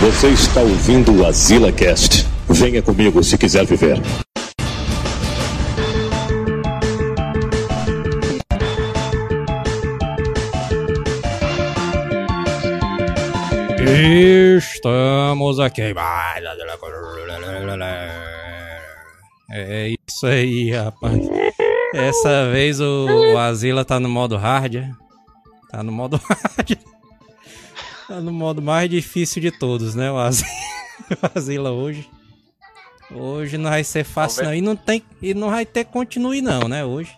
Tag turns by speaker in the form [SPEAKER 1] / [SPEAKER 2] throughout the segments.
[SPEAKER 1] Você está ouvindo o Azila Cast. Venha comigo se quiser viver.
[SPEAKER 2] Estamos aqui. É isso aí, rapaz. Essa vez o, o Azila tá no modo hard. é? Tá no modo hard. Tá no modo mais difícil de todos, né? O Azila hoje. Hoje não vai ser fácil, não. E não, tem, e não vai ter continue, não, né? Hoje.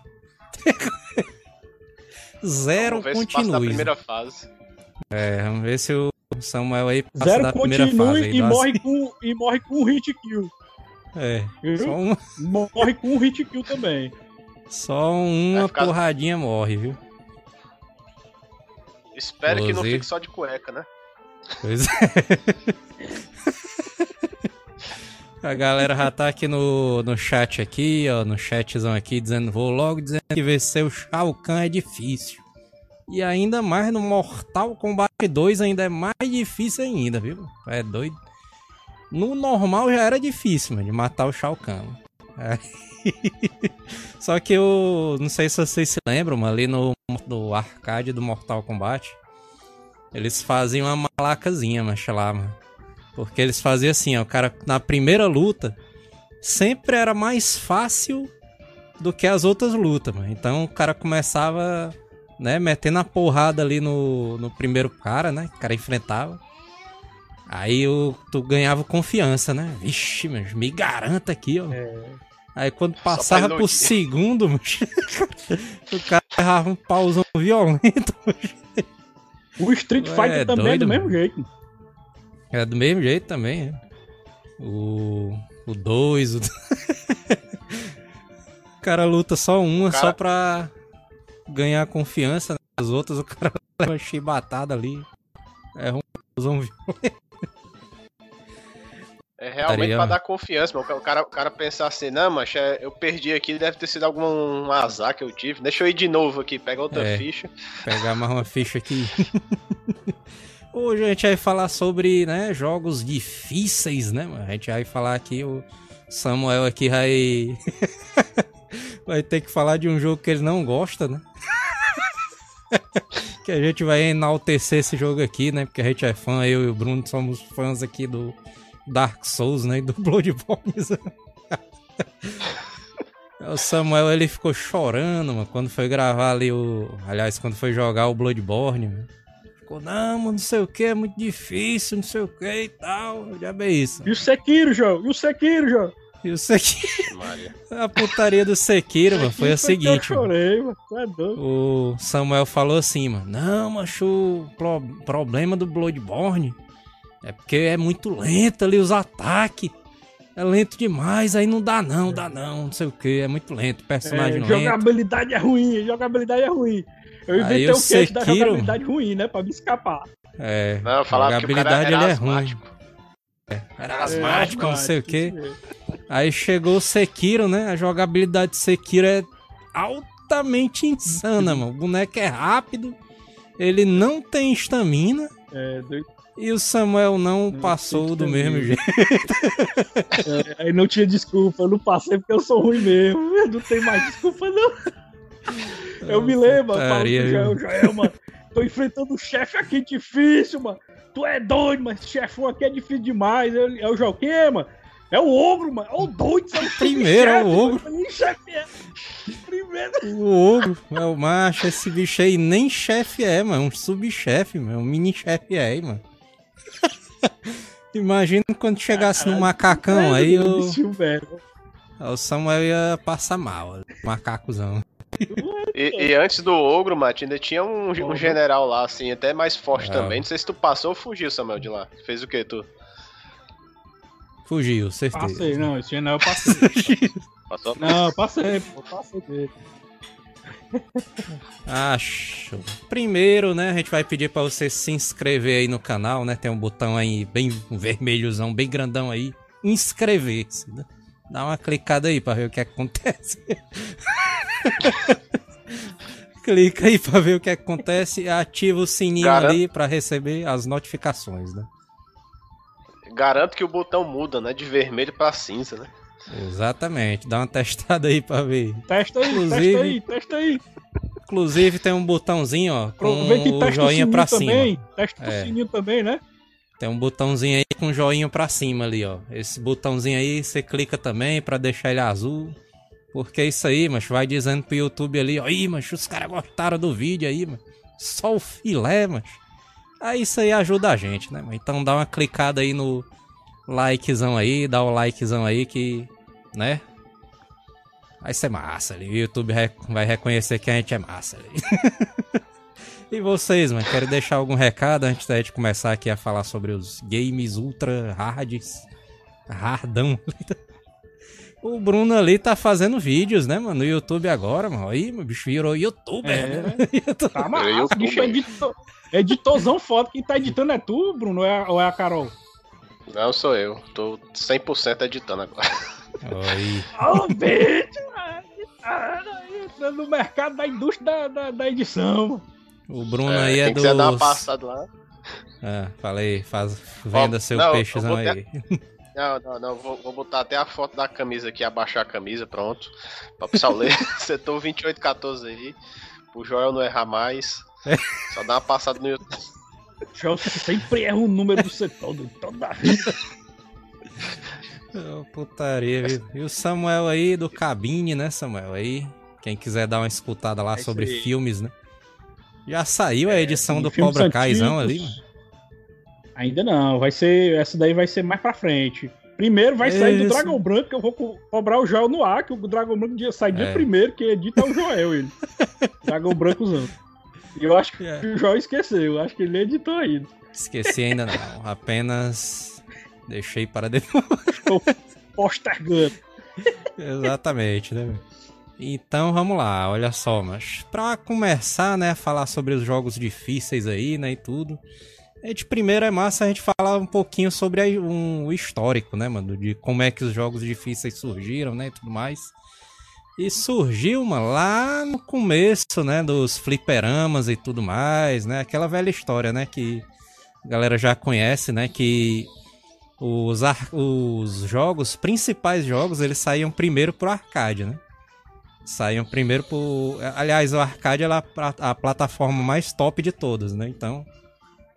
[SPEAKER 2] Zero
[SPEAKER 3] Vamos ver se passa da
[SPEAKER 2] continue.
[SPEAKER 3] primeira fase.
[SPEAKER 2] É, vamos ver se o Samuel aí passa
[SPEAKER 4] Zero
[SPEAKER 2] da primeira fase. aí
[SPEAKER 4] e morre, com, e morre com um hit kill.
[SPEAKER 2] É, um-
[SPEAKER 4] Morre com um hit kill também.
[SPEAKER 2] só uma porradinha morre, viu?
[SPEAKER 3] Espero que não fique só de cueca, né?
[SPEAKER 2] Pois é. A galera já tá aqui no, no chat aqui, ó, no chatzão aqui, dizendo, vou logo dizendo que vencer o Shao Kahn é difícil. E ainda mais no Mortal Kombat 2 ainda é mais difícil ainda, viu? É doido. No normal já era difícil, mano, de matar o Shao Kahn. Aí- Só que eu não sei se vocês se lembram, mas ali no, no arcade do Mortal Kombat, eles faziam uma malacazinha, mas lá, mano. Porque eles faziam assim, ó, o cara na primeira luta sempre era mais fácil do que as outras lutas, mano. Então o cara começava, né, metendo a porrada ali no, no primeiro cara, né, que o cara enfrentava. Aí o, tu ganhava confiança, né? Vixe, mas me garanta aqui, ó. Aí quando passava pro segundo, macho, o cara errava um pauzão violento.
[SPEAKER 4] O Street
[SPEAKER 2] Ué,
[SPEAKER 4] Fighter
[SPEAKER 2] é
[SPEAKER 4] também é
[SPEAKER 2] doido,
[SPEAKER 4] do mesmo
[SPEAKER 2] mano.
[SPEAKER 4] jeito.
[SPEAKER 2] É do mesmo jeito também, é. O. O 2, o. o cara luta só uma,
[SPEAKER 3] Cara-
[SPEAKER 2] só pra ganhar confiança. Né? As outras o cara leva chibatada ali. É um violento.
[SPEAKER 3] É realmente
[SPEAKER 2] Estaria-
[SPEAKER 3] pra dar confiança, mano. O cara, o cara pensar assim, não, mas eu perdi aqui, deve ter sido algum azar que eu tive. Deixa eu ir de novo aqui, pega outra
[SPEAKER 2] É.
[SPEAKER 3] ficha.
[SPEAKER 2] Pegar mais uma ficha aqui. Hoje a gente vai falar sobre, né, jogos difíceis, né? mano? A gente vai falar aqui, o Samuel aqui vai... vai ter que falar de um jogo que ele não gosta, né? que a gente vai enaltecer esse jogo aqui, né? Porque a gente é fã, eu e o Bruno somos fãs aqui do Dark Souls, né? E do Bloodborne. O Samuel ele ficou chorando, mano, quando foi gravar ali o. Aliás, quando foi jogar o Bloodborne, mano. Ficou, não, mano, não sei o que, é muito difícil, não sei o que e tal. Já bem isso.
[SPEAKER 4] E o Sekiro, João? E o Sekiro, João?
[SPEAKER 2] E o Sekiro,
[SPEAKER 3] Maria.
[SPEAKER 2] a putaria do Sekiro, mano, foi a seguinte,
[SPEAKER 4] Eu chorei, mano. É doido.
[SPEAKER 2] O Samuel falou assim, mano. Não, macho, o pro- problema do Bloodborne é porque é muito lento ali os ataques. É lento demais, aí não dá não, dá não, não sei o que, é muito lento, personagem
[SPEAKER 4] É,
[SPEAKER 2] lento.
[SPEAKER 4] jogabilidade é ruim, jogabilidade é ruim. Eu inventei
[SPEAKER 2] o
[SPEAKER 4] o queixo da
[SPEAKER 2] Sekiro-
[SPEAKER 4] jogabilidade ruim, né? Pra me escapar.
[SPEAKER 2] É,
[SPEAKER 3] Não, eu falava que o cara
[SPEAKER 2] jogabilidade
[SPEAKER 3] era
[SPEAKER 2] ele é ruim.
[SPEAKER 3] asmático.
[SPEAKER 2] Era
[SPEAKER 4] É,
[SPEAKER 2] asmático, não sei o que. Aí chegou o Sekiro, né? A jogabilidade de Sekiro é altamente insana, mano. O boneco é rápido, ele não tem estamina
[SPEAKER 4] É, doido.
[SPEAKER 2] E o Samuel não,
[SPEAKER 4] Não
[SPEAKER 2] passou do mesmo
[SPEAKER 4] estamina.
[SPEAKER 2] jeito.
[SPEAKER 4] É, aí não tinha desculpa, eu não passei porque eu sou ruim mesmo. Não tem mais desculpa, não. Eu me lembro, eu
[SPEAKER 2] Putaria,
[SPEAKER 4] pro Joel, Joel, mano. Tô enfrentando um chefe aqui difícil, mano. Tu é doido, mas esse chefão aqui é difícil demais. É, é o Joel, quem é, mano? É o ogro, mano. É o doido, é o
[SPEAKER 2] Primeiro é o ogro.
[SPEAKER 4] mano. Nem chefe é. Primeiro.
[SPEAKER 2] O ogro, é o macho, esse bicho aí nem chefe é, mano. Um subchefe, mano. Um mini chefe é, mano. Imagina quando chegasse no macacão, aí o, o Samuel ia passar mal. Macacozão.
[SPEAKER 3] E, e antes do ogro, Mate, ainda tinha um, um general lá, assim, até mais forte
[SPEAKER 2] Ah.
[SPEAKER 3] também. Não sei se tu passou ou fugiu, Samuel, de lá. Fez o que, tu?
[SPEAKER 2] Fugiu, certeza.
[SPEAKER 4] Passei, não, esse ano eu passei.
[SPEAKER 3] Passou?
[SPEAKER 4] Não, eu passei, pô, passei dele.
[SPEAKER 2] Acho. Primeiro, né, a gente vai pedir pra você se inscrever aí no canal, né? Tem um botão aí bem vermelhozão, bem grandão aí. Inscrever-se, né? Dá uma clicada aí pra ver o que acontece. Clica aí pra ver o que acontece e ativa o sininho ali pra receber as notificações, né?
[SPEAKER 3] Garanto que o botão muda, né? De vermelho pra cinza, né?
[SPEAKER 2] Exatamente. Dá uma testada aí pra ver.
[SPEAKER 4] Testa aí,
[SPEAKER 2] Inclusive-
[SPEAKER 4] testa aí, testa aí.
[SPEAKER 2] Inclusive tem um botãozinho, ó, com o
[SPEAKER 4] testa o
[SPEAKER 2] joinha
[SPEAKER 4] sininho
[SPEAKER 2] pra cima.
[SPEAKER 4] também. Testa
[SPEAKER 2] É.
[SPEAKER 4] o sininho também, né?
[SPEAKER 2] Tem um botãozinho aí com joinha pra cima ali, ó. Esse botãozinho aí você clica também pra deixar ele azul. Porque é isso aí, mas vai dizendo pro YouTube ali, ó, ih, mas os caras gostaram do vídeo aí, mano. Só o filé, mas. Aí isso aí ajuda a gente, né? mano? Então dá uma clicada aí no likezão aí, dá o likezão aí que, né? Vai ser massa ali. O YouTube vai reconhecer que a gente é massa ali. E vocês, mano, querem deixar algum recado antes da gente começar aqui a falar sobre os games ultra hards? Hardão. O Bruno ali tá fazendo vídeos, né, mano, no YouTube agora, mano. Aí, meu bicho virou youtuber,
[SPEAKER 4] É.
[SPEAKER 2] né? YouTube.
[SPEAKER 4] Tá massa, bicho,
[SPEAKER 3] mano.
[SPEAKER 4] editor, editorzão foda. Quem tá editando é tu, Bruno, ou é, ou é a Carol?
[SPEAKER 3] Não sou eu. Tô 100% editando agora.
[SPEAKER 2] Aí.
[SPEAKER 4] Ô, bicho, mano, editando aí, entrando no mercado da indústria da, da, da edição.
[SPEAKER 2] O Bruno aí é dos...
[SPEAKER 3] quiser dar uma passada lá.
[SPEAKER 2] Ah, falei, faz... venda
[SPEAKER 3] Ó,
[SPEAKER 2] seu
[SPEAKER 3] não,
[SPEAKER 2] peixezão aí.
[SPEAKER 3] Não, não, não. Vou, vou botar até a foto da camisa aqui, abaixar a camisa, pronto. Pra o pessoal ler. Setor 2814 aí. O Joel não errar mais. Só dá uma passada no YouTube.
[SPEAKER 4] Eu sempre erro o número do setor, toda vida.
[SPEAKER 2] Ô, putaria, viu? E o Samuel aí do Cabine, né, Samuel? Aí, quem quiser dar uma escutada lá
[SPEAKER 4] É
[SPEAKER 2] sobre
[SPEAKER 4] aí.
[SPEAKER 2] filmes, né? Já saiu a edição
[SPEAKER 4] Sim,
[SPEAKER 2] do Cobra
[SPEAKER 4] antigos.
[SPEAKER 2] ali, mano.
[SPEAKER 4] Ainda não, vai ser. Essa daí vai ser mais pra frente. Primeiro vai sair do. Dragão Branco, que eu vou co- cobrar o Joel no ar, que o Dragão Branco sai dia
[SPEAKER 2] É.
[SPEAKER 4] primeiro, quem edita é o Joel, ele. Dragão Brancozão. E eu acho que
[SPEAKER 2] É.
[SPEAKER 4] o Joel esqueceu, eu acho que ele editou ainda.
[SPEAKER 2] Esqueci ainda não. Apenas deixei para depois.
[SPEAKER 4] Estou postergando.
[SPEAKER 2] Exatamente, né? velho? Então vamos lá, olha só, mas pra começar, né, a falar sobre os jogos difíceis aí, né, e tudo. A gente primeiro é massa a gente falar um pouquinho sobre um, o histórico, né, mano, de como é que os jogos difíceis surgiram, né, e tudo mais. E surgiu, mano, lá no começo, né, dos fliperamas e tudo mais, né, aquela velha história, né, que a galera já conhece, né, que os, os jogos, principais jogos, eles saíam primeiro pro arcade, né? Saíam primeiro pro. Aliás, o arcade é a, a plataforma mais top de todas, né? Então,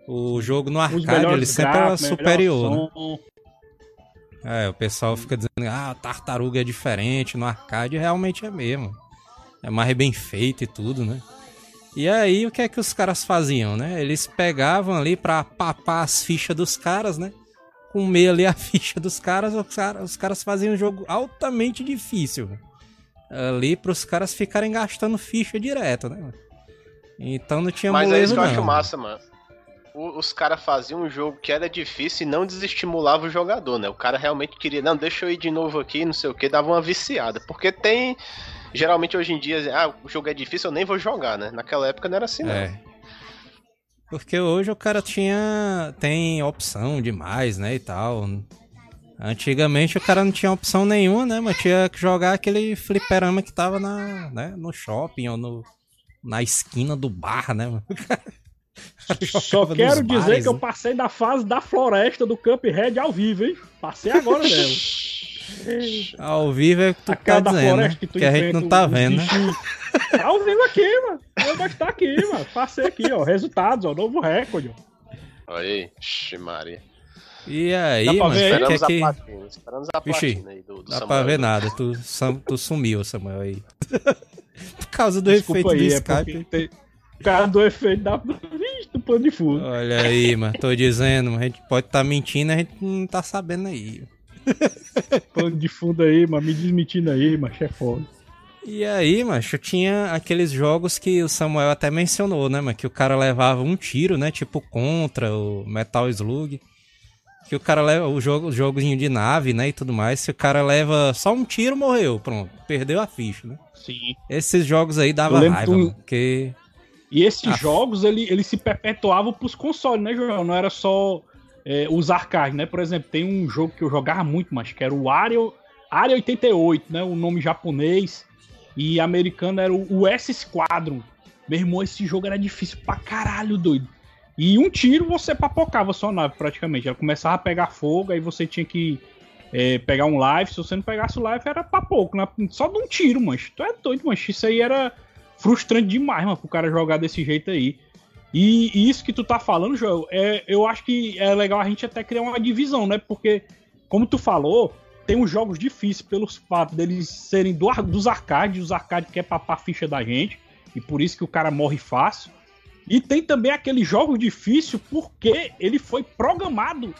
[SPEAKER 2] o jogo no arcade ele sempre era
[SPEAKER 4] melhor
[SPEAKER 2] superior, né? É, o pessoal fica dizendo, ah, tartaruga é diferente, no arcade realmente é mesmo. É mais bem feito e tudo, né? E aí, o que é que os caras faziam, né? Eles pegavam ali pra papar as fichas dos caras, né? Comer ali a ficha dos caras, os caras, os caras faziam um jogo altamente difícil. Ali pros caras ficarem gastando ficha direto, né? Então não tinha
[SPEAKER 3] Mas é isso que eu
[SPEAKER 2] não.
[SPEAKER 3] acho massa, mano. O- os caras faziam um jogo que era difícil e não desestimulava o jogador, né? O cara realmente queria, não, deixa eu ir de novo aqui, não sei o que, dava uma viciada. Porque tem. Geralmente hoje em dia, ah, o jogo é difícil, eu nem vou jogar, né? Naquela época não era assim, não.
[SPEAKER 2] É. Porque hoje o cara tinha. tem opção demais, né? E tal. Antigamente o cara não tinha opção nenhuma, né? Mas tinha que jogar aquele fliperama que tava na, né, no shopping ou no, na esquina do bar, né?
[SPEAKER 4] Só quero dizer
[SPEAKER 2] bares,
[SPEAKER 4] que eu
[SPEAKER 2] né?
[SPEAKER 4] passei da fase da floresta do Cuphead ao vivo, hein? Passei agora dela.
[SPEAKER 2] Ao vivo é o que tu
[SPEAKER 4] Aquela
[SPEAKER 2] tá
[SPEAKER 4] da
[SPEAKER 2] dizendo, né?
[SPEAKER 4] floresta que tu
[SPEAKER 2] Que a gente não tá vendo, né?
[SPEAKER 4] Tá ao vivo aqui, mano. Eu vou estar aqui, mano. Passei aqui, ó. Resultados, ó. Novo recorde, ó.
[SPEAKER 3] Aí, Maria.
[SPEAKER 2] E aí,
[SPEAKER 4] Dá
[SPEAKER 2] mano,
[SPEAKER 4] ver aí?
[SPEAKER 2] quer
[SPEAKER 3] Esperamos a
[SPEAKER 2] que...
[SPEAKER 3] platina, esperamos a
[SPEAKER 2] Vixe,
[SPEAKER 3] platina aí do, do
[SPEAKER 2] Dá
[SPEAKER 3] Samuel.
[SPEAKER 2] pra ver nada, tu, tu sumiu, Samuel, aí. Por causa do
[SPEAKER 4] Desculpa
[SPEAKER 2] efeito do
[SPEAKER 4] aí, é
[SPEAKER 2] Skype.
[SPEAKER 4] tem... O cara do efeito da... Do pano de fundo.
[SPEAKER 2] Olha aí, mano, tô dizendo, a gente pode estar mentindo, a gente não tá sabendo aí.
[SPEAKER 4] Pano de fundo aí, mano. Me desmentindo aí, mas é foda.
[SPEAKER 2] E aí, macho, tinha aqueles jogos que o Samuel até mencionou, né, mano? Que o cara levava um tiro, né? Tipo Contra, o Metal Slug. Que o cara leva o jogo, o joguinho de nave, né? E tudo mais. Se o cara leva só um tiro, morreu. Pronto. Perdeu a ficha, né?
[SPEAKER 4] Sim.
[SPEAKER 2] Esses jogos aí dava raiva,
[SPEAKER 4] que um-
[SPEAKER 2] mano. Porque.
[SPEAKER 4] E esses
[SPEAKER 2] Ah.
[SPEAKER 4] jogos, ele, ele se perpetuavam pros consoles, né, João? Não era só é, os arcades, né? Por exemplo, tem um jogo que eu jogava muito, mas que era o Area, Area 88, né? O nome japonês. E americano era o, S Squadron. Meu irmão, esse jogo era difícil pra caralho, doido. E um tiro você papocava sua nave praticamente. Ela começava a pegar fogo, aí você tinha que é, pegar um live. Se você não pegasse o live, era papoco, né? Só de um tiro, mas tu é doido, mas isso aí era frustrante demais, mano, pro cara jogar desse jeito aí. E, e isso que tu tá falando, Joel, é, eu acho que é legal a gente até criar uma divisão, né? Porque, como tu falou, tem uns jogos difíceis pelos fatos deles serem do, dos arcades, os arcades querem papar a ficha da gente, e por isso que o cara morre fácil. E tem também aquele jogo difícil porque ele foi programado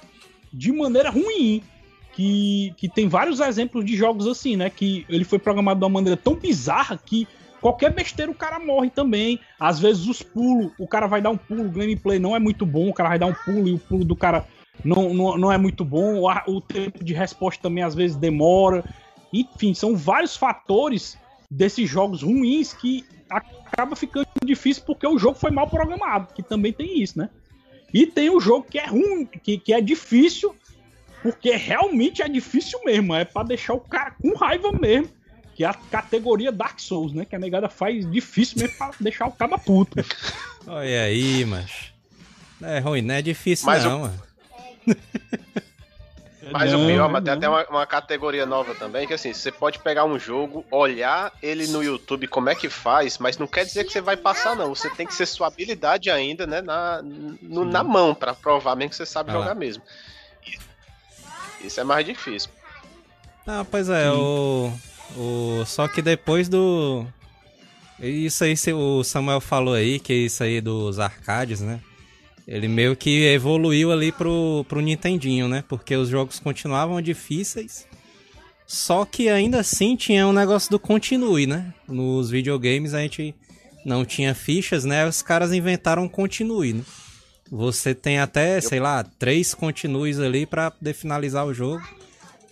[SPEAKER 4] de maneira ruim. Que, que tem vários exemplos de jogos assim, né? Que ele foi programado de uma maneira tão bizarra que qualquer besteira o cara morre também. Às vezes os pulos, o cara vai dar um pulo, o gameplay não é muito bom, o cara vai dar um pulo e o pulo do cara não, não, não é muito bom, o, o tempo de resposta também às vezes demora. Enfim, são vários fatores desses jogos ruins que acaba ficando difícil porque o jogo foi mal programado, que também tem isso, né? E tem o jogo que é ruim, que, que é difícil, porque realmente é difícil mesmo, é para deixar o cara com raiva mesmo, que é a categoria Dark Souls, né? Que a negada faz difícil mesmo pra deixar o cara puto.
[SPEAKER 2] Olha aí, mas. É ruim, não é difícil mas não, o... mano.
[SPEAKER 3] Mas não, o pior, mas tem até uma, uma, categoria nova também, que assim, você pode pegar um jogo, olhar ele no YouTube como é que faz, mas não quer dizer que você vai passar, não. Você tem que ser sua habilidade ainda, né, na, no, na mão, para provar mesmo que você sabe ah. jogar mesmo. Isso é mais difícil.
[SPEAKER 2] Ah, pois é, o, o. Só que depois do. Isso aí o Samuel falou aí, que é isso aí dos arcades, né? Ele meio que evoluiu ali pro, pro Nintendinho, né? Porque os jogos continuavam difíceis. Só que ainda assim tinha um negócio do continue, né? Nos videogames a gente não tinha fichas, né? Os caras inventaram um continue, né? Você tem até, sei lá, três continues ali para poder finalizar o jogo.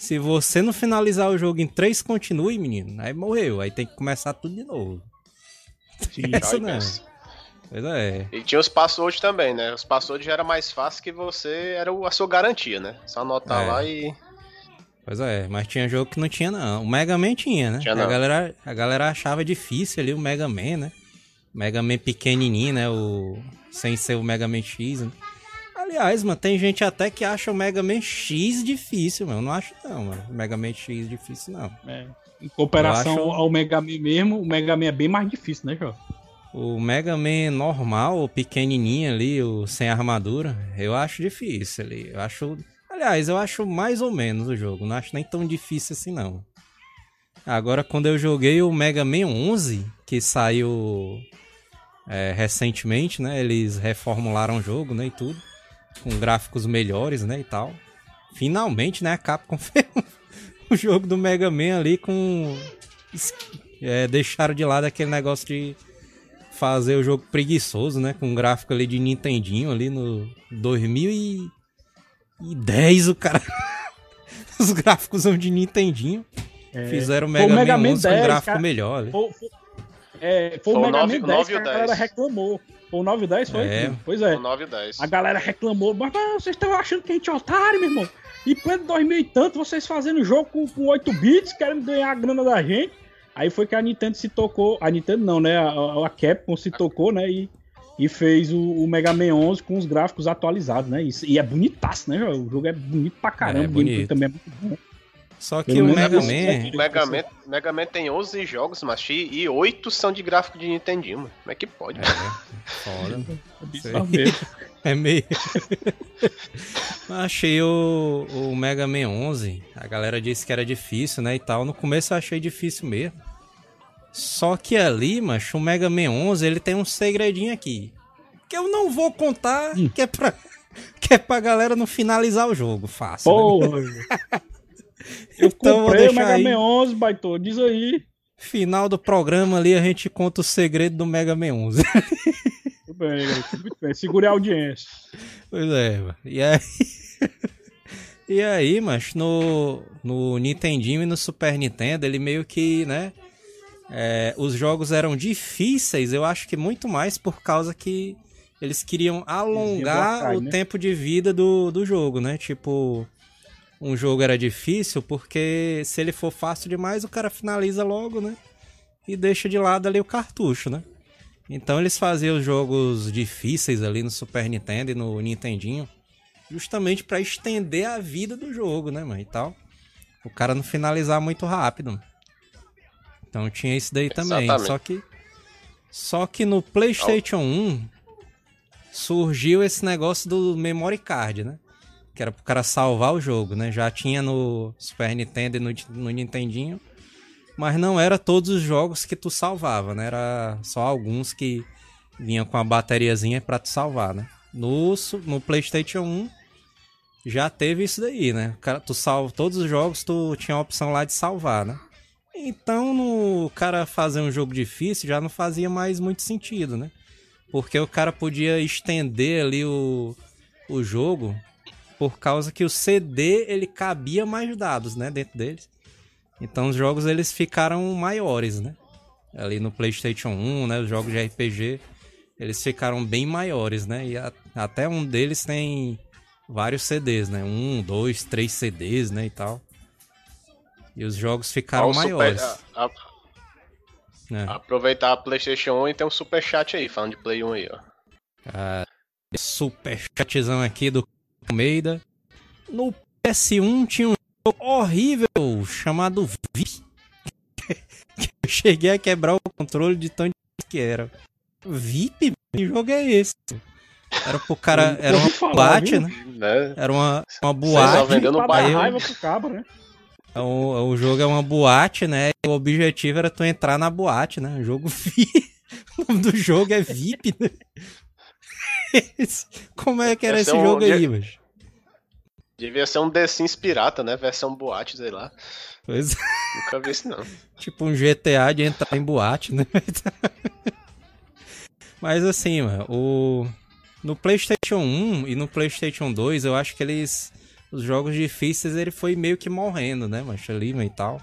[SPEAKER 2] Se você não finalizar o jogo em três continue, menino, aí morreu. Aí tem que começar tudo de novo.
[SPEAKER 3] Sim, Essa não. Pois é. E tinha os passwords também, né? Os passwords já era mais fácil que você era a sua garantia, né? Só anotar é. lá e.
[SPEAKER 2] Pois é, mas tinha jogo que não tinha, não. O Mega Man tinha, né? Tinha, a, galera, a galera achava difícil ali o Mega Man, né? O Mega Man pequenininho, né? O... Sem ser o Mega Man X, né? Aliás, mano, tem gente até que acha o Mega Man X difícil, mano. Eu não acho, não, mano. O Mega Man X difícil, não.
[SPEAKER 4] É. Em comparação acho... ao Mega Man mesmo, o Mega Man é bem mais difícil, né, João?
[SPEAKER 2] O Mega Man normal, o pequenininho ali, o sem armadura, eu acho difícil ali. Eu acho, aliás, eu acho mais ou menos o jogo, não acho nem tão difícil assim não. Agora quando eu joguei o Mega Man 11, que saiu é, recentemente, né? Eles reformularam o jogo, né, e tudo, com gráficos melhores, né, e tal. Finalmente, né, a Capcom fez o jogo do Mega Man ali com é, deixaram de lado aquele negócio de fazer o jogo preguiçoso, né? Com gráfico ali de Nintendinho ali no 2010, o cara. Os gráficos são de Nintendinho. É. Fizeram o Mega, Mega Man 11 com um gráfico cara... melhor. Foi,
[SPEAKER 4] é, foi, foi o Mega 9, Man 10 9 que a galera reclamou. Foi o 9 e 10, foi? É. Pois é.
[SPEAKER 3] O 9 e 10.
[SPEAKER 4] A galera reclamou, mas vocês estão achando que a gente é otário, meu irmão? E pleno 2000 e tanto, vocês fazendo jogo com, com 8 bits, querendo ganhar a grana da gente. Aí foi que a Nintendo se tocou, a Nintendo não, né? A, a Capcom se tocou, né? E, e fez o, o, Mega Man 11 com os gráficos atualizados, né? E, e é bonitaço, né? O jogo é bonito pra caramba, é, bonito. também é muito bom.
[SPEAKER 2] Só que o Mega Man...
[SPEAKER 3] Mega Man... Mega Man tem 11 jogos, mas e 8 são de gráfico de Nintendinho, mano. Como é que pode? É,
[SPEAKER 2] foda. é meio... achei o, o Mega Man 11, a galera disse que era difícil, né, e tal. No começo eu achei difícil mesmo. Só que ali, macho, o Mega Man 11, ele tem um segredinho aqui. Que eu não vou contar, hum. que é pra... Que é pra galera não finalizar o jogo, fácil.
[SPEAKER 4] Porra. Né? Eu então, comprei o Mega aí. Man 11, Baitô, diz aí.
[SPEAKER 2] Final do programa ali a gente conta o segredo do Mega Man 11.
[SPEAKER 4] Muito bem, muito bem. Segure a audiência.
[SPEAKER 2] Pois é, e aí... e aí, mas no, no Nintendinho e no Super Nintendo, ele meio que, né... É, os jogos eram difíceis, eu acho que muito mais por causa que eles queriam alongar o né? tempo de vida do, do jogo, né? Tipo, um jogo era difícil, porque se ele for fácil demais, o cara finaliza logo, né? E deixa de lado ali o cartucho, né? Então eles faziam os jogos difíceis ali no Super Nintendo e no Nintendinho, justamente para estender a vida do jogo, né, mano, e tal. O cara não finalizar muito rápido. Então tinha isso daí também,
[SPEAKER 3] Exatamente.
[SPEAKER 2] só que só que no PlayStation 1 surgiu esse negócio do memory card, né? Que era pro cara salvar o jogo, né? Já tinha no Super Nintendo e no, no Nintendinho. Mas não era todos os jogos que tu salvava, né? Era só alguns que vinham com a bateriazinha pra tu salvar, né? No, no PlayStation 1 já teve isso daí, né? Cara, tu salva todos os jogos, tu tinha a opção lá de salvar, né? Então, no cara fazer um jogo difícil já não fazia mais muito sentido, né? Porque o cara podia estender ali o, o jogo por causa que o CD ele cabia mais dados, né, dentro deles. Então os jogos eles ficaram maiores, né? Ali no PlayStation 1, né, os jogos de RPG, eles ficaram bem maiores, né? E a- até um deles tem vários CDs, né? Um, dois, três CDs, né, e tal. E os jogos ficaram
[SPEAKER 3] Ó, o super-
[SPEAKER 2] maiores.
[SPEAKER 3] a- a-
[SPEAKER 2] né?
[SPEAKER 3] aproveitar a PlayStation 1 e tem um super chat aí, falando de Play 1 aí, ó.
[SPEAKER 2] Ah, super chatzão aqui do Almeida. No PS1 tinha um jogo horrível chamado VIP. Eu cheguei a quebrar o controle de difícil que era. VIP? Que jogo é esse? Era pro cara. Era uma
[SPEAKER 4] falar,
[SPEAKER 2] boate,
[SPEAKER 4] viu?
[SPEAKER 2] né?
[SPEAKER 3] Né?
[SPEAKER 2] Era uma, uma boate.
[SPEAKER 3] vendendo bairro.
[SPEAKER 4] raiva pro cabo, né?
[SPEAKER 2] O, o jogo é uma boate, né? E o objetivo era tu entrar na boate, né? O jogo VIP. O nome do jogo é VIP, né? Como é que era esse
[SPEAKER 3] um
[SPEAKER 2] jogo aí, mas?
[SPEAKER 3] Devia ser um The Sims pirata, né? Versão boate, sei lá.
[SPEAKER 2] Pois é,
[SPEAKER 3] Nunca vi isso, não.
[SPEAKER 2] tipo um GTA de entrar em boate, né? Mas assim, mano, o no PlayStation 1 e no PlayStation 2, eu acho que eles os jogos difíceis ele foi meio que morrendo, né, mas ali mano, e tal.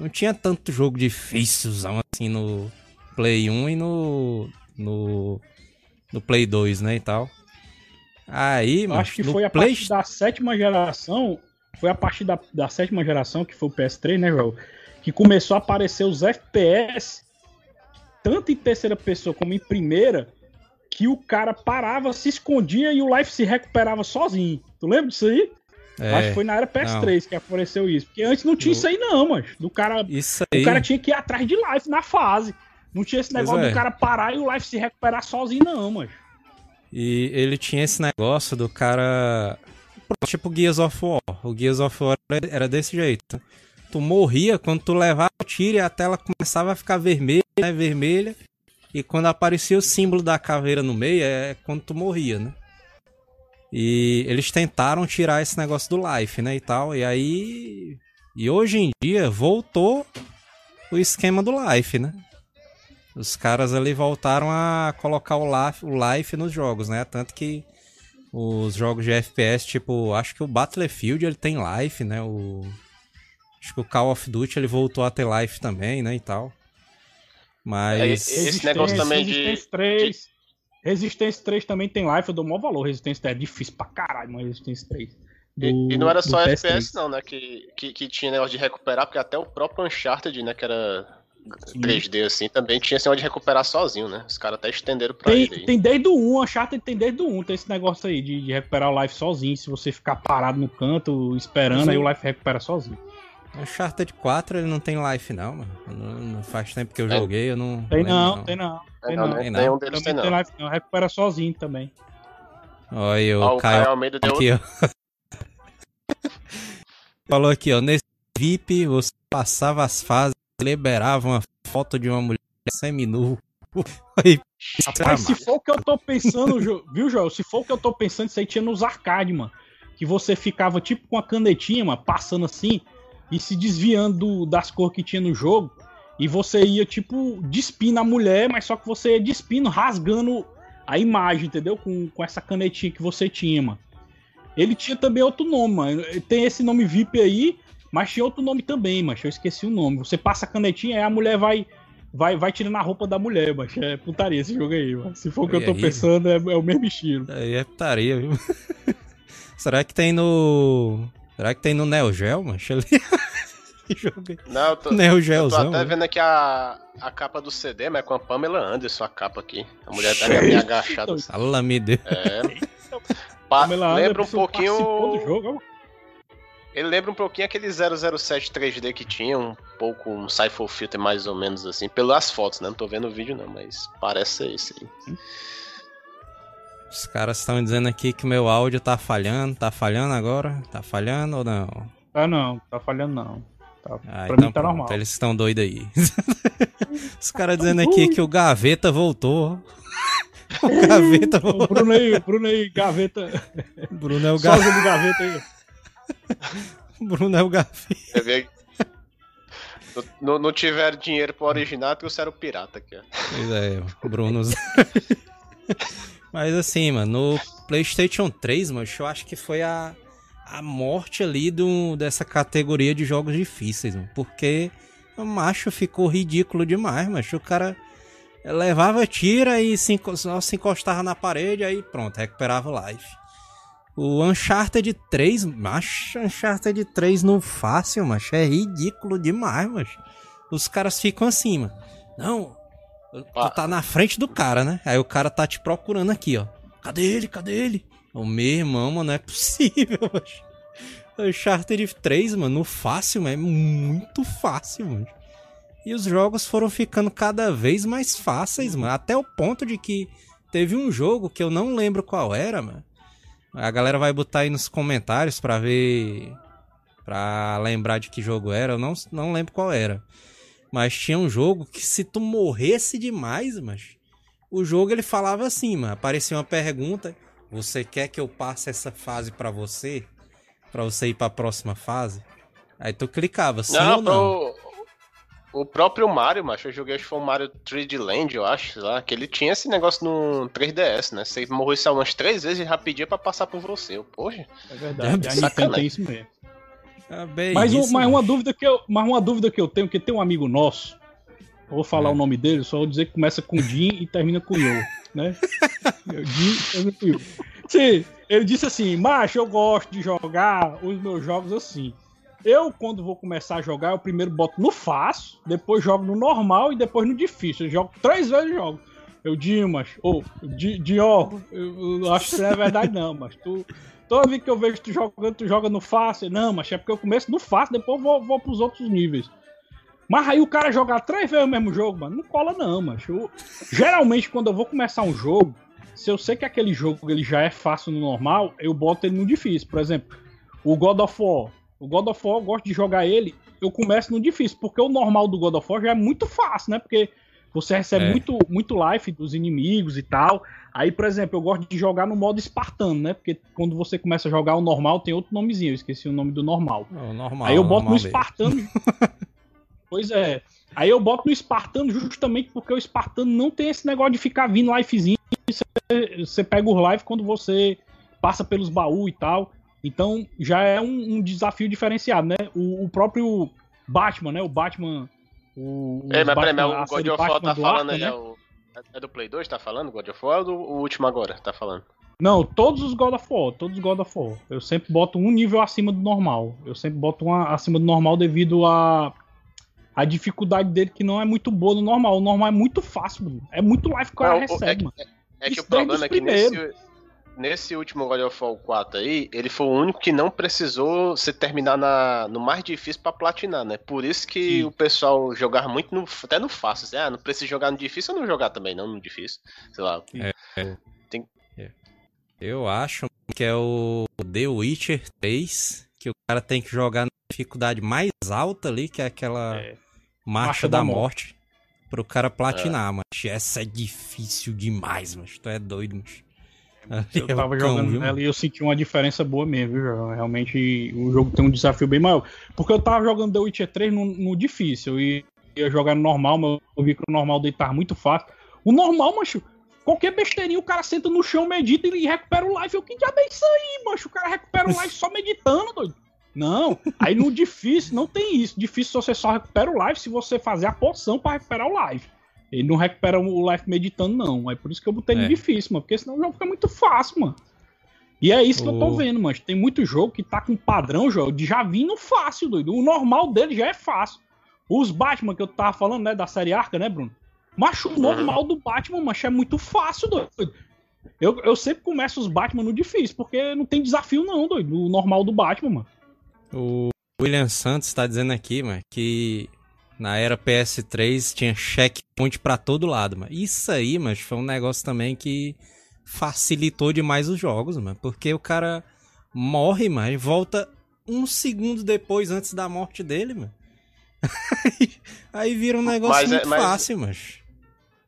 [SPEAKER 2] Não tinha tanto jogo difícilzão assim no Play 1 e no no no Play 2, né, e tal. Aí, mano,
[SPEAKER 4] acho que foi a
[SPEAKER 2] Play-
[SPEAKER 4] partir da sétima geração. Foi a partir da, da sétima geração, que foi o PS3, né, João? Que começou a aparecer os FPS, tanto em terceira pessoa como em primeira, que o cara parava, se escondia e o life se recuperava sozinho. Tu lembra disso aí?
[SPEAKER 2] é,
[SPEAKER 4] Acho que foi na era PS3 que apareceu isso. Porque antes não tinha isso aí, não, mano. Do cara,
[SPEAKER 2] isso aí.
[SPEAKER 4] o cara tinha que ir atrás de life na fase. Não tinha esse negócio
[SPEAKER 2] é.
[SPEAKER 4] do cara parar e o life se recuperar sozinho, não, mano.
[SPEAKER 2] E ele tinha esse negócio do cara. Tipo Gears of War. O Gears of War era desse jeito. Tu morria quando tu levava o tiro e a tela começava a ficar vermelha, né? Vermelha. E quando aparecia o símbolo da caveira no meio, é quando tu morria, né? E eles tentaram tirar esse negócio do life, né? E tal. E aí. E hoje em dia voltou o esquema do life, né? Os caras ali voltaram a colocar o life, o life nos jogos, né? Tanto que os jogos de FPS, tipo, acho que o Battlefield ele tem life, né? O acho que o Call of Duty ele voltou a ter life também, né, e tal. Mas
[SPEAKER 3] É, esse negócio também de-
[SPEAKER 4] Resistência 3. Resistência 3 também tem life, eu dou maior valor. Resistência 3 é difícil pra caralho, mas Resistência 3.
[SPEAKER 3] E,
[SPEAKER 4] do-
[SPEAKER 3] e não era só
[SPEAKER 4] PS3.
[SPEAKER 3] FPS, não, né? Que, que, que tinha negócio de recuperar, porque até o próprio Uncharted, né? Que era 3D assim, também tinha esse negócio de recuperar sozinho, né? Os caras até estenderam pra
[SPEAKER 4] Tem,
[SPEAKER 3] ele aí.
[SPEAKER 4] tem desde o 1, Uncharted tem desde o 1, tem esse negócio aí de, de recuperar o life sozinho. Se você ficar parado no canto esperando,
[SPEAKER 2] Mas
[SPEAKER 4] aí
[SPEAKER 2] o-
[SPEAKER 4] life recupera sozinho.
[SPEAKER 2] Uncharted 4 ele não tem life não, mano. Não, não faz tempo que eu
[SPEAKER 3] É.
[SPEAKER 2] joguei, eu não
[SPEAKER 4] Tem
[SPEAKER 2] lembro,
[SPEAKER 4] não, tem não. Tem
[SPEAKER 3] não,
[SPEAKER 4] não.
[SPEAKER 2] Tem
[SPEAKER 3] Nenhum
[SPEAKER 2] não.
[SPEAKER 3] deles
[SPEAKER 4] Também
[SPEAKER 3] tem
[SPEAKER 4] tem
[SPEAKER 3] não.
[SPEAKER 4] life não, recupera sozinho também.
[SPEAKER 2] Olha o
[SPEAKER 3] Ó, o
[SPEAKER 2] Caio
[SPEAKER 3] Caio Almeida deu
[SPEAKER 2] aqui, ó. Falou aqui, ó. Nesse VIP, você passava as fases liberava uma foto de uma mulher seminu.
[SPEAKER 4] Rapaz, se for o que eu tô pensando, viu, Joel? Se for o que eu tô pensando, isso aí tinha nos arcades, mano. Que você ficava tipo com a canetinha, mano, passando assim e se desviando do- das cores que tinha no jogo. E você ia, tipo, despindo a mulher, mas só que você ia despindo, rasgando a imagem, entendeu? Com, com essa canetinha que você tinha, mano. Ele tinha também outro nome, mano. Tem esse nome VIP aí, mas tinha outro nome também, mas eu esqueci o nome. Você passa a canetinha, aí a mulher vai vai, vai tirando a roupa da mulher, mas é putaria esse jogo aí, mano. Se for o que eu tô
[SPEAKER 2] aí,
[SPEAKER 4] pensando, é, é o mesmo estilo.
[SPEAKER 2] aí é putaria, viu? Será que tem no. Será que tem no Neo Geo, mano?
[SPEAKER 3] Não, eu tô,
[SPEAKER 2] Neo
[SPEAKER 3] eu tô até
[SPEAKER 2] né?
[SPEAKER 3] vendo aqui a, a capa do CD, mas é com a Pamela Anderson a capa aqui. A mulher tá meio agachada.
[SPEAKER 2] Fala, me deu.
[SPEAKER 3] É. Pa-
[SPEAKER 4] Pamela
[SPEAKER 3] lembra um
[SPEAKER 4] Anderson do
[SPEAKER 3] pouquinho.
[SPEAKER 4] jogo.
[SPEAKER 3] Ele lembra um pouquinho aquele 007 3D que tinha, um pouco um Cypher Filter mais ou menos assim, pelas fotos, né? Não tô vendo o vídeo não, mas parece ser esse aí.
[SPEAKER 2] Os caras estão dizendo aqui que meu áudio tá falhando. Tá falhando agora? Tá falhando ou não?
[SPEAKER 4] Ah, não, tá falhando não. Tá,
[SPEAKER 2] Ah,
[SPEAKER 4] pra
[SPEAKER 2] então
[SPEAKER 4] mim tá
[SPEAKER 2] pronto,
[SPEAKER 4] normal.
[SPEAKER 2] eles estão doidos aí. Os caras dizendo aqui que o Gaveta voltou. O Gaveta
[SPEAKER 4] O
[SPEAKER 2] voltou.
[SPEAKER 4] Bruno aí, o Bruno aí, gaveta.
[SPEAKER 2] O Bruno é o Gaveta.
[SPEAKER 4] Sósia do gaveta aí.
[SPEAKER 2] O Bruno é o
[SPEAKER 3] vê não, não, tiveram dinheiro pro original, trouxeram o pirata aqui, ó.
[SPEAKER 2] Pois é, o Bruno. Mas assim, mano, no PlayStation 3, mano, eu acho que foi a, a morte ali do, dessa categoria de jogos difíceis, mano. Porque o macho ficou ridículo demais, macho. O cara levava tira e se, só se encostava na parede, aí pronto, recuperava o life. O Uncharted 3, macho, Uncharted 3 no fácil, macho, é ridículo demais, macho. Os caras ficam assim, mano. Não,
[SPEAKER 3] Ah.
[SPEAKER 2] Tu tá na frente do cara, né? Aí o cara tá te procurando aqui, ó. Cadê ele? Cadê ele? O meu irmão, mano, não é possível, macho. Uncharted 3, mano, no fácil, mano, é muito fácil, mano. E os jogos foram ficando cada vez mais fáceis, mano. Até o ponto de que teve um jogo que eu não lembro qual era, mano. A galera vai botar aí nos comentários pra ver. Pra lembrar de que jogo era. Eu não, não lembro qual era. Mas tinha um jogo que se tu morresse demais, mas o jogo ele falava assim, mano, aparecia uma pergunta, você quer que eu passe essa fase pra você? Pra você ir pra próxima fase? Aí tu clicava, sim ou
[SPEAKER 3] Não,
[SPEAKER 2] não?
[SPEAKER 3] pro- o próprio Mario, macho, eu joguei, acho que foi o Mario 3D Land, eu acho, sei lá, que ele tinha esse negócio no 3DS, né? Você morresse umas três vezes e já pedia pra passar por você. Eu, Poxa,
[SPEAKER 4] É verdade. A Nintendo
[SPEAKER 3] Sacanagem.
[SPEAKER 4] tem isso mesmo.
[SPEAKER 2] Ah, bem
[SPEAKER 4] Mas, um-
[SPEAKER 2] isso,
[SPEAKER 4] mas uma dúvida que eu, mas uma dúvida que eu tenho, que tem um amigo nosso, eu vou falar
[SPEAKER 2] É.
[SPEAKER 4] o nome dele, só vou dizer que começa com Jim e termina com Yo, né? Jim termina com Yo. Sim, ele disse assim, macho, eu gosto de jogar os meus jogos assim. Eu, quando vou começar a jogar, eu primeiro boto no fácil, depois jogo no normal e depois no difícil. Eu jogo três vezes eu jogo. Eu, Dimas, ou, Di- Dior, eu, eu acho que não é verdade não, mas tu, Toda vez que eu vejo tu jogando, tu joga no fácil. Não, mas é porque eu começo no fácil, depois vou, vou pros outros níveis. Mas aí o cara jogar três vezes o mesmo jogo, mano, não cola não, mas Geralmente, quando eu vou começar um jogo, se eu sei que aquele jogo ele já é fácil no normal, eu boto ele no difícil. Por exemplo, o God of War. O God of War, eu gosto de jogar ele, eu começo no difícil, porque o normal do God of War já é muito fácil, né? Porque você recebe
[SPEAKER 2] É.
[SPEAKER 4] muito, muito life dos inimigos e tal. Aí, por exemplo, eu gosto de jogar no modo espartano, né? Porque quando você começa a jogar o normal, tem outro nomezinho, eu esqueci o nome do normal.
[SPEAKER 2] É o normal,
[SPEAKER 4] Aí eu boto no espartano. pois é. Aí eu boto no espartano justamente porque o espartano não tem esse negócio de ficar vindo lifezinho. Você, você pega os live quando você passa pelos baús e tal. Então já é um, um desafio diferenciado, né? O, o próprio Batman, né? O Batman. O, os
[SPEAKER 3] mas peraí,
[SPEAKER 4] Batman- a
[SPEAKER 3] o God of War tá
[SPEAKER 4] do
[SPEAKER 3] falando
[SPEAKER 4] Arkham,
[SPEAKER 3] aí,
[SPEAKER 4] né?
[SPEAKER 3] é, o- é do Play 2 tá falando, God of War, ou do, o último agora, tá falando?
[SPEAKER 4] Não, todos os God of War, todos os God of War. Eu sempre boto um nível acima do normal. Eu sempre boto um acima do normal devido a a dificuldade dele que não é muito boa no normal. O normal é muito fácil, Bruno. É muito life que o cara recebe,
[SPEAKER 3] é que-
[SPEAKER 4] mano.
[SPEAKER 3] É que
[SPEAKER 4] Isso
[SPEAKER 3] o problema é que nesse. Nesse último God of War 4 aí, ele foi o único que não precisou se terminar na, no mais difícil pra platinar, né? Por isso que
[SPEAKER 4] Sim.
[SPEAKER 3] o pessoal jogava muito no, até no fácil. Assim, ah, não precisa jogar no difícil ou não jogar também, não no difícil. Sei lá.
[SPEAKER 2] Eu acho que é o The Witcher 3, que o cara tem que jogar na dificuldade mais alta ali, que é aquela
[SPEAKER 4] É.
[SPEAKER 2] marcha,
[SPEAKER 4] Marcha
[SPEAKER 2] da,
[SPEAKER 4] da
[SPEAKER 2] morte, pro cara platinar, mas essa é difícil demais, mas tu é doido, mas.
[SPEAKER 4] Eu tava jogando nela e eu senti uma diferença boa mesmo, viu? Realmente o jogo tem um desafio bem maior. Porque eu tava jogando The Witcher 3 no, no difícil e ia jogar no normal, mas eu vi que o normal dele tava muito fácil. O normal, macho, qualquer besteirinha o cara senta no chão, medita e recupera o life. Eu, que diabo é isso aí, macho? O cara recupera o life só meditando, doido. Não, aí no difícil não tem isso. Difícil você só recupera o life se você fazer a poção pra recuperar o life. Ele não recupera o life meditando, não. É por isso que eu botei
[SPEAKER 2] É.
[SPEAKER 4] no difícil, mano. Porque senão o jogo fica muito fácil, mano. E é isso que eu tô vendo, mano. Tem muito jogo que tá com padrão, jogo, de já vindo fácil, doido. O normal dele já é fácil. Os Batman que eu tava falando, né, da série Arca, né, Bruno? Macho, o normal do Batman, macho, é muito fácil, doido. Eu, eu sempre começo os Batman no difícil, porque não tem desafio não, doido. O normal do Batman, mano.
[SPEAKER 2] O William Santos tá dizendo aqui, mano, que na era PS3 tinha checkpoint para todo lado, mano. Isso aí, mas foi um negócio também que facilitou demais os jogos, mano. Porque o cara morre, mano, e volta um segundo depois, antes da morte dele, mano. aí vira um negócio mas, é, muito é, mas... fácil, mas.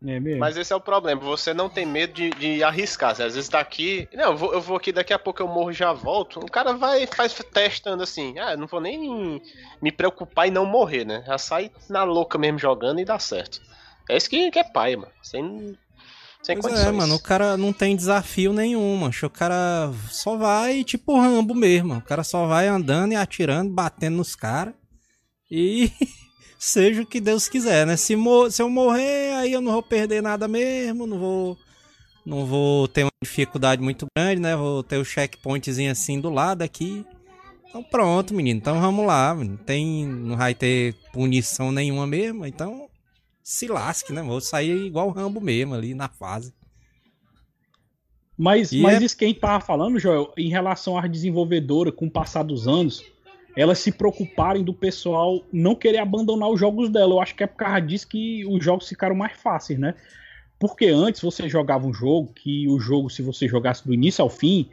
[SPEAKER 3] É Mas esse é o problema, você não tem medo de, de arriscar. Às vezes tá aqui. Não, eu vou, eu vou aqui, daqui a pouco eu morro e já volto. O cara vai faz testando assim. Ah, não vou nem me preocupar em não morrer, né? Já sai na louca mesmo jogando e dá certo. É isso que, que é pai, mano. Sem, sem
[SPEAKER 2] pois condições. É, mano, o cara não tem desafio nenhum, mano. O cara só vai tipo Rambo mesmo. O cara só vai andando e atirando, batendo nos caras. E seja o que Deus quiser, né? Se, se eu morrer, aí eu não vou perder nada mesmo, não vou não vou ter uma dificuldade muito grande, né? Vou ter o checkpointzinho assim do lado aqui. Então pronto, menino. Então vamos lá. Menino. Tem, não vai ter punição nenhuma mesmo. Então se lasque, né? Vou sair igual o Rambo mesmo ali na fase.
[SPEAKER 4] Mas, mas é... isso que a gente tava falando, Joel, em relação à desenvolvedora, com o passar dos anos, elas se preocuparem do pessoal não querer abandonar os jogos dela. Eu acho que é por causa disso que os jogos ficaram mais fáceis, né? Porque antes você jogava um jogo que o jogo, se você jogasse do início ao fim,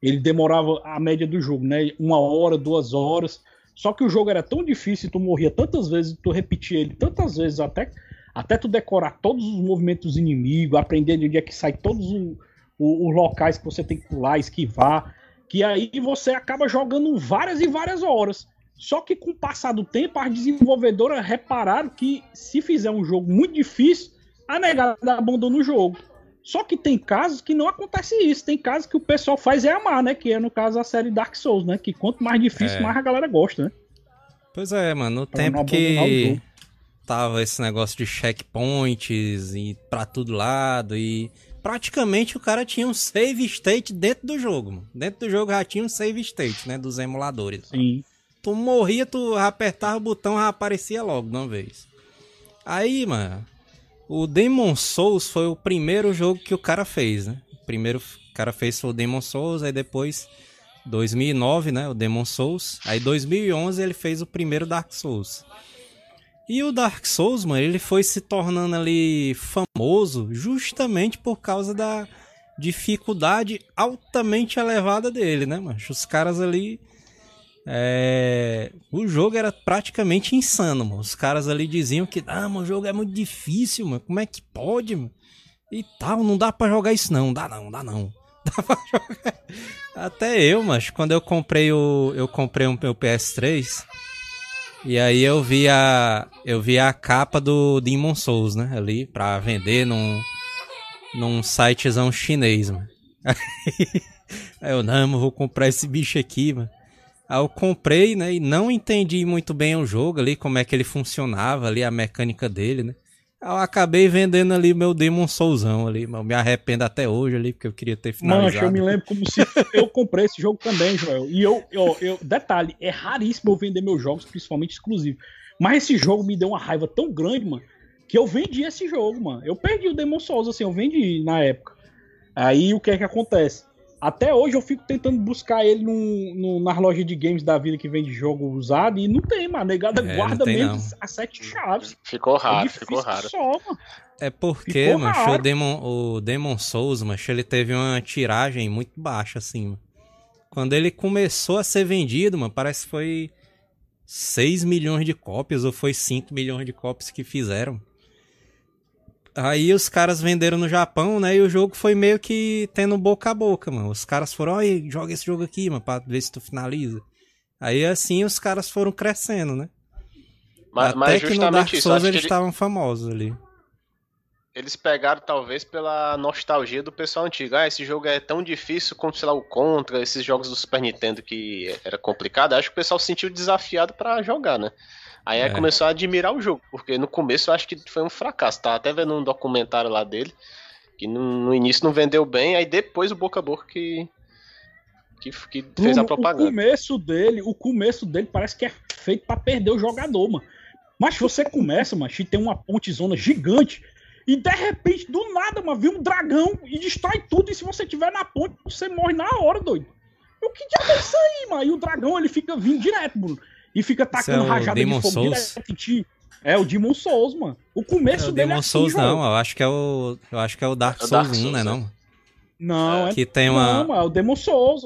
[SPEAKER 4] ele demorava a média do jogo, né? Uma hora, duas horas. Só que o jogo era tão difícil, tu morria tantas vezes, tu repetia ele tantas vezes até, até tu decorar todos os movimentos inimigos, aprender de onde é que sai todos os, os locais que você tem que pular, esquivar que aí você acaba jogando várias e várias horas. Só que com o passar do tempo, as desenvolvedoras repararam que se fizer um jogo muito difícil, a negada abandona o jogo. Só que tem casos que não acontece isso. Tem casos que o pessoal faz é amar, né? Que é no caso a série Dark Souls, né? Que quanto mais difícil, é. mais a galera gosta, né?
[SPEAKER 2] Pois é, mano. No pra tempo que tava esse negócio de checkpoints e pra todo lado e praticamente o cara tinha um save state dentro do jogo. Mano. Dentro do jogo já tinha um save state, né? Dos emuladores.
[SPEAKER 4] Sim.
[SPEAKER 2] Tu morria, tu apertava o botão já aparecia logo de uma vez. Aí, mano, o Demon Souls foi o primeiro jogo que o cara fez, né? O primeiro cara fez foi o Demon Souls, aí depois 2009, né, o Demon Souls. Aí 2011 ele fez o primeiro Dark Souls. E o Dark Souls, mano, ele foi se tornando ali famoso justamente por causa da dificuldade altamente elevada dele, né, mano? Os caras ali. É... O jogo era praticamente insano, mano. Os caras ali diziam que, ah, mano, o jogo é muito difícil, mano. Como é que pode, mano? E tal, não dá para jogar isso não, dá não, dá não. Dá pra jogar. Até eu, mas quando eu comprei o. Eu comprei um meu PS3. E aí eu vi a eu vi a capa do Demon Souls, né, ali para vender num num sitezão chinês, mano. Aí eu não, vou comprar esse bicho aqui, mano. Aí eu comprei, né, e não entendi muito bem o jogo ali, como é que ele funcionava ali, a mecânica dele, né? Eu acabei vendendo ali meu Demon Soulzão ali, mas me arrependo até hoje ali, porque eu queria ter finalizado.
[SPEAKER 4] Mancha, eu me lembro como se eu comprei esse jogo também, Joel. E eu, eu, eu, detalhe, é raríssimo eu vender meus jogos, principalmente exclusivos. Mas esse jogo me deu uma raiva tão grande, mano, que eu vendi esse jogo, mano. Eu perdi o Demon Souls, assim, eu vendi na época. Aí o que é que acontece? Até hoje eu fico tentando buscar ele no, no, nas lojas de games da vida que vende jogo usado e não tem, mano. A negada é, guarda mesmo não. as sete chaves.
[SPEAKER 3] Ficou raro, é ficou raro. Só,
[SPEAKER 2] é porque, mano, o Demon, o Demon Souls, mano, ele teve uma tiragem muito baixa, assim, mano. Quando ele começou a ser vendido, mano, parece que foi 6 milhões de cópias ou foi 5 milhões de cópias que fizeram. Aí os caras venderam no Japão, né? E o jogo foi meio que tendo boca a boca, mano. Os caras foram, olha, joga esse jogo aqui, mano, pra ver se tu finaliza. Aí assim os caras foram crescendo, né? Mas, Até mas que no Dark Souls eles estavam ele... famosos ali.
[SPEAKER 3] Eles pegaram talvez pela nostalgia do pessoal antigo. Ah, esse jogo é tão difícil como, sei lá, o Contra, esses jogos do Super Nintendo que era complicado. Acho que o pessoal se sentiu desafiado para jogar, né? Aí é. começou a admirar o jogo, porque no começo eu acho que foi um fracasso. Tá até vendo um documentário lá dele, que no, no início não vendeu bem, aí depois o boca a boca que, que, que fez
[SPEAKER 4] Bruno,
[SPEAKER 3] a propaganda.
[SPEAKER 4] O começo dele, o começo dele parece que é feito pra perder o jogador, mano. Mas você começa, mano, e tem uma pontezona gigante. E de repente, do nada, mano, vem um dragão e destrói tudo. E se você tiver na ponte, você morre na hora, doido. O que diabo é isso aí, mano? E o dragão, ele fica vindo direto, Bruno. E fica tacando
[SPEAKER 2] é o
[SPEAKER 4] rajada
[SPEAKER 2] Demon
[SPEAKER 4] de fogo
[SPEAKER 2] Souls?
[SPEAKER 4] direto em ti. É o Demon Souls, mano. O começo
[SPEAKER 2] É o
[SPEAKER 4] dele é
[SPEAKER 2] Demon
[SPEAKER 4] assim,
[SPEAKER 2] Souls
[SPEAKER 4] jogo.
[SPEAKER 2] não, eu acho que é o. Eu acho que é o Dark
[SPEAKER 3] É o
[SPEAKER 2] Souls
[SPEAKER 3] Dark
[SPEAKER 2] 1,
[SPEAKER 3] Souls,
[SPEAKER 2] né?
[SPEAKER 3] é.
[SPEAKER 2] Não?
[SPEAKER 4] Não, é
[SPEAKER 2] Que tem uma.
[SPEAKER 4] Não, mano, é o Demon Souls.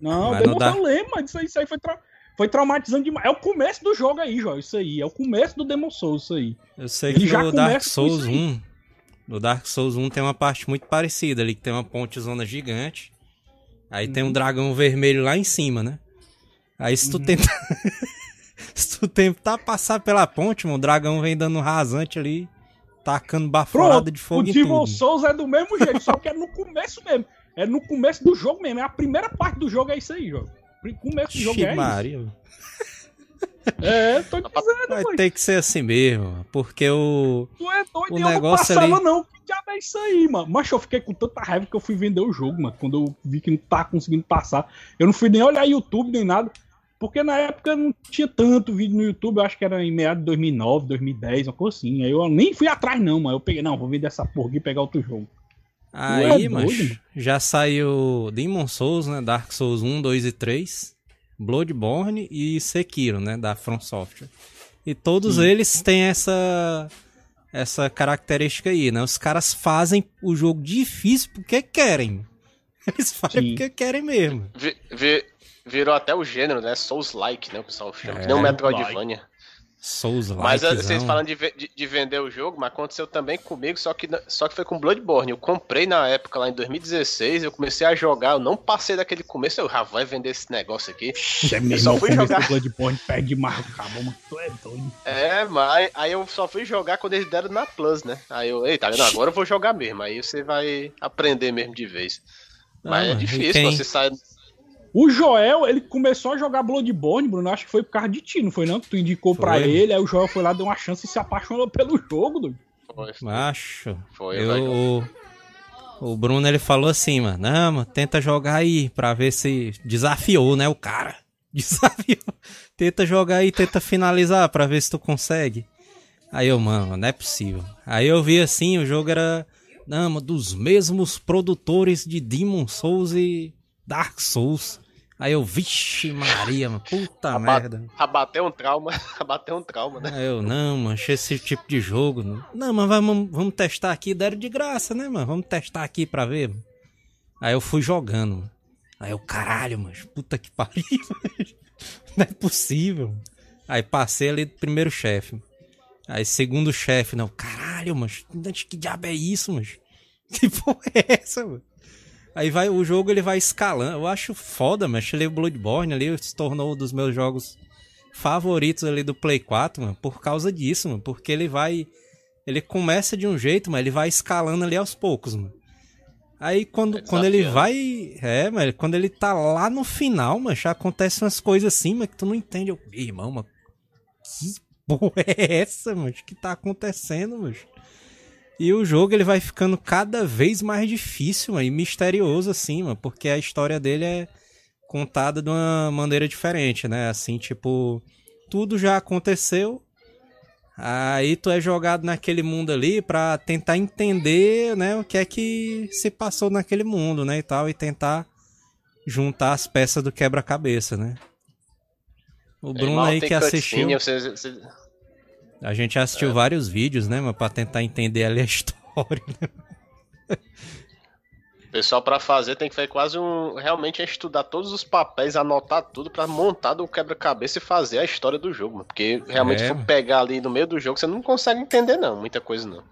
[SPEAKER 4] Não,
[SPEAKER 2] Mas
[SPEAKER 4] o Demon
[SPEAKER 2] não dá-
[SPEAKER 4] Souls, eu lembro, mas isso aí, isso aí foi, tra- foi traumatizante demais. É o começo do jogo aí, João, isso aí. É o começo do Demon Souls, isso aí.
[SPEAKER 2] Eu sei
[SPEAKER 4] Ele
[SPEAKER 2] que
[SPEAKER 4] já
[SPEAKER 2] no Dark Souls
[SPEAKER 4] isso aí.
[SPEAKER 2] 1. No Dark Souls 1 tem uma parte muito parecida ali, que tem uma ponte zona gigante. Aí tem um
[SPEAKER 4] Uhum.
[SPEAKER 2] dragão vermelho lá em cima, né? Aí se tu
[SPEAKER 4] Uhum.
[SPEAKER 2] tentar. se tu tentar passar pela ponte, mano, o dragão vem dando um rasante ali, tacando baforada
[SPEAKER 4] Pronto,
[SPEAKER 2] de
[SPEAKER 4] o
[SPEAKER 2] fogo
[SPEAKER 4] Demon
[SPEAKER 2] tudo.
[SPEAKER 4] Souls é do mesmo jeito, só que é no começo mesmo. É no começo do jogo mesmo. É a primeira parte do jogo é isso aí, jogo. O começo do jogo é.
[SPEAKER 2] Maria.
[SPEAKER 4] É, tô dizendo,
[SPEAKER 2] Vai
[SPEAKER 4] mano.
[SPEAKER 2] ter que ser assim mesmo, porque o.
[SPEAKER 4] Tu é doido,
[SPEAKER 2] o
[SPEAKER 4] eu não
[SPEAKER 2] negócio
[SPEAKER 4] passava
[SPEAKER 2] ali-
[SPEAKER 4] não. Que diabo é isso aí, mano? Mas eu fiquei com tanta raiva que eu fui vender o jogo, mano. Quando eu vi que não tava conseguindo passar. Eu não fui nem olhar YouTube nem nada. Porque na época não tinha tanto vídeo no YouTube. Eu acho que era em meados de 2009, 2010, uma coisa assim. Aí eu nem fui atrás não, mano. Eu peguei, não, vou vender essa porra aqui e pegar outro jogo.
[SPEAKER 2] Aí,
[SPEAKER 4] é
[SPEAKER 2] mas
[SPEAKER 4] mano?
[SPEAKER 2] já saiu Demon Souls, né? Dark Souls 1, 2 e 3, Bloodborne e Sekiro, né? Da From Software. E todos eles têm essa essa característica aí, né? Os caras fazem o jogo difícil porque querem. Eles fazem
[SPEAKER 4] Sim.
[SPEAKER 2] porque querem mesmo.
[SPEAKER 3] Vi- vi- virou até o gênero, né? Souls-like, né? O pessoal chama.
[SPEAKER 2] É,
[SPEAKER 3] que nem o Metroidvania.
[SPEAKER 2] Souls
[SPEAKER 3] Mas eh,
[SPEAKER 2] likezão.
[SPEAKER 3] vocês falando de, de- de vender o jogo, mas aconteceu também comigo, só que, só que foi com Bloodborne. Eu comprei na época, lá em 2016, eu comecei a jogar, eu não passei daquele começo, eu já vai vender esse negócio aqui.
[SPEAKER 4] É
[SPEAKER 3] Eu só fui jogar.
[SPEAKER 4] Bloodborne, perde cabo, mano. Tu é doido.
[SPEAKER 3] É, mas aí eu só fui jogar quando eles deram na Plus, né? Aí eu, ei, tá? Agora eu vou jogar mesmo. Aí você vai aprender mesmo de vez.
[SPEAKER 2] Ah,
[SPEAKER 3] Mas é difícil,
[SPEAKER 2] quem-
[SPEAKER 3] você sai.
[SPEAKER 4] O Joel, ele começou a jogar Bloodborne, Bruno. Acho que foi por causa de ti, não foi não? Que tu indicou pra
[SPEAKER 2] Foi.
[SPEAKER 4] ele, aí o Joel foi lá, deu uma chance e se apaixonou pelo jogo, doido.
[SPEAKER 3] Foi,
[SPEAKER 2] Macho,
[SPEAKER 3] foi,
[SPEAKER 2] eu,
[SPEAKER 3] vai.
[SPEAKER 2] o, o Bruno ele falou assim, mano, não, mano, tenta jogar aí pra ver se desafiou, né, o cara. Desafiou. Tenta jogar aí, tenta finalizar pra ver se tu consegue. Aí eu, mano, não é possível. Aí eu vi assim, o jogo era, não, mano, dos mesmos produtores de Demon Souls e Dark Souls. Aí eu, vixe Maria, mano, puta
[SPEAKER 3] Aba-
[SPEAKER 2] merda.
[SPEAKER 3] Abateu um trauma, abateu um trauma, né?
[SPEAKER 2] Aí eu, não, mano, achei esse tipo de jogo. Não, não mas vamos, vamos testar aqui. Deram de graça, né, mano? Vamos testar aqui pra ver. mano. Aí eu fui jogando. mano. Aí eu, caralho, mano, puta que pariu. mano. Não é possível. Aí passei ali do primeiro chefe. Aí segundo chefe, não, caralho, mano, que diabo é isso, mano? Que porra é essa, mano? Aí vai, o jogo ele vai escalando. Eu acho foda, mas ele Bloodborne ali se tornou um dos meus jogos favoritos ali do Play 4, mano, por causa disso, mano, porque ele vai ele começa de um jeito, mas ele vai escalando ali aos poucos, mano. Aí quando,
[SPEAKER 3] É
[SPEAKER 2] quando ele vai, é, mas quando ele tá lá no final, mano, já acontecem umas coisas assim, mas que tu não entende. Eu, "Ih, irmão, mano, que porra é essa, mano? O que tá acontecendo, mano? E o jogo ele vai ficando cada vez mais difícil mano, e misterioso assim, mano, porque a história dele é contada de uma maneira diferente, né? Assim, tipo, tudo já aconteceu. Aí tu é jogado naquele mundo ali pra tentar entender, né, o que é que se passou naquele mundo, né, e tal, e tentar juntar as peças do quebra-cabeça, né? O Bruno aí que assistiu,
[SPEAKER 3] cutscene, você- você-
[SPEAKER 2] a gente assistiu vários vídeos, né, mas pra tentar entender ali a história.
[SPEAKER 3] O pessoal pra fazer tem que fazer quase um. Realmente é estudar todos os papéis, anotar tudo pra montar do quebra-cabeça e fazer a história do jogo, mano. Porque realmente
[SPEAKER 2] É,
[SPEAKER 3] se for pegar ali no meio do jogo, você não consegue entender, não. Muita coisa não.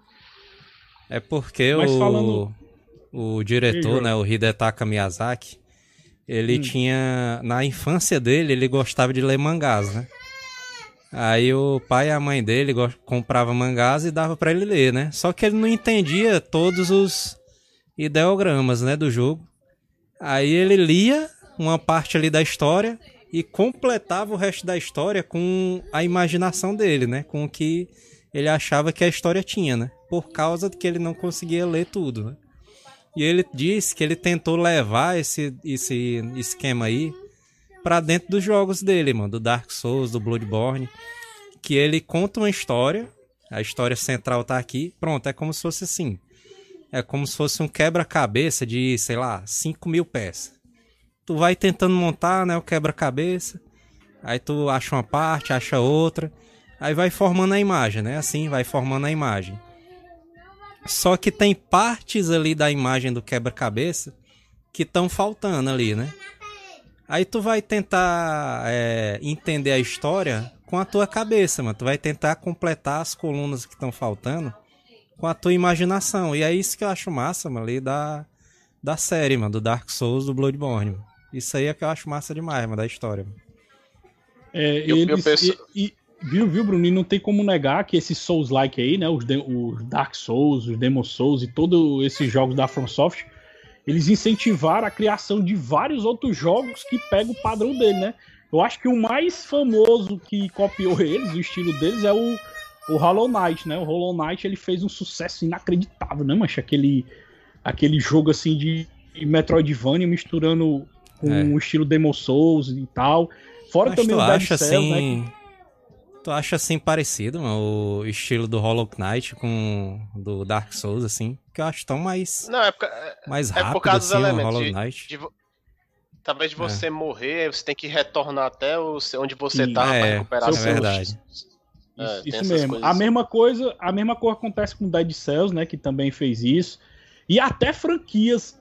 [SPEAKER 2] É porque
[SPEAKER 4] Mas
[SPEAKER 2] o,
[SPEAKER 4] falando-
[SPEAKER 2] o diretor, né, o Hidetaka Miyazaki, ele
[SPEAKER 4] Hum.
[SPEAKER 2] tinha. Na infância dele, ele gostava de ler mangás, né? Aí o pai e a mãe dele comprava mangás e dava pra ele ler, né? Só que ele não entendia todos os ideogramas, né, do jogo. Aí ele lia uma parte ali da história e completava o resto da história com a imaginação dele, né? Com o que ele achava que a história tinha, né? Por causa de que ele não conseguia ler tudo, né? E ele disse que ele tentou levar esse, esse esquema aí pra dentro dos jogos dele, mano. Do Dark Souls, do Bloodborne. Que ele conta uma história. A história central tá aqui. Pronto, é como se fosse assim. É como se fosse um quebra-cabeça de, sei lá, 5 mil peças. Tu vai tentando montar, né, o quebra-cabeça. Aí tu acha uma parte, acha outra. Aí vai formando a imagem, né? Assim, vai formando a imagem. Só que tem partes ali da imagem do quebra-cabeça que estão faltando ali, né? Aí tu vai tentar é, entender a história com a tua cabeça, mano. Tu vai tentar completar as colunas que estão faltando com a tua imaginação. E é isso que eu acho massa, mano, ali da, da série, mano, do Dark Souls, do Bloodborne. Mano. Isso aí é que eu acho massa demais, mano, da história. Mano.
[SPEAKER 4] É, eu, eles, eu penso... e, e, viu, viu, Bruno? não tem como negar que esses Souls-like aí, né? Os, de, os Dark Souls, os Demon Souls e todos esses jogos da FromSoft, eles incentivaram a criação de vários outros jogos que pegam o padrão dele, né? Eu acho que o mais famoso que copiou eles, o estilo deles, é o, o Hollow Knight, né? O Hollow Knight ele fez um sucesso inacreditável, né, mancha? Aquele, aquele jogo assim de Metroidvania misturando com é. o estilo Demon Souls e tal. Fora
[SPEAKER 2] Mas
[SPEAKER 4] também
[SPEAKER 2] tu
[SPEAKER 4] o Dead
[SPEAKER 2] acha
[SPEAKER 4] Cells,
[SPEAKER 2] assim...
[SPEAKER 4] né?
[SPEAKER 2] Tu acha assim parecido, mano, o estilo do Hollow Knight com do Dark Souls, assim? Que eu acho tão mais.
[SPEAKER 3] Não, é por,
[SPEAKER 2] mais
[SPEAKER 3] é
[SPEAKER 2] rápido
[SPEAKER 3] por causa
[SPEAKER 2] assim,
[SPEAKER 3] dos elementos.
[SPEAKER 2] Hollow
[SPEAKER 3] de-
[SPEAKER 2] Knight.
[SPEAKER 3] de vo- talvez de você morrer, você tem que retornar até o, onde você
[SPEAKER 4] Sim.
[SPEAKER 3] tava pra
[SPEAKER 2] É,
[SPEAKER 3] recuperar
[SPEAKER 2] é
[SPEAKER 3] seus-
[SPEAKER 2] verdade.
[SPEAKER 3] É,
[SPEAKER 4] Isso,
[SPEAKER 3] tem
[SPEAKER 4] isso
[SPEAKER 3] essas
[SPEAKER 4] mesmo. A
[SPEAKER 3] assim.
[SPEAKER 4] mesma coisa, a mesma coisa acontece com Dead Cells, né, que também fez isso. E até franquias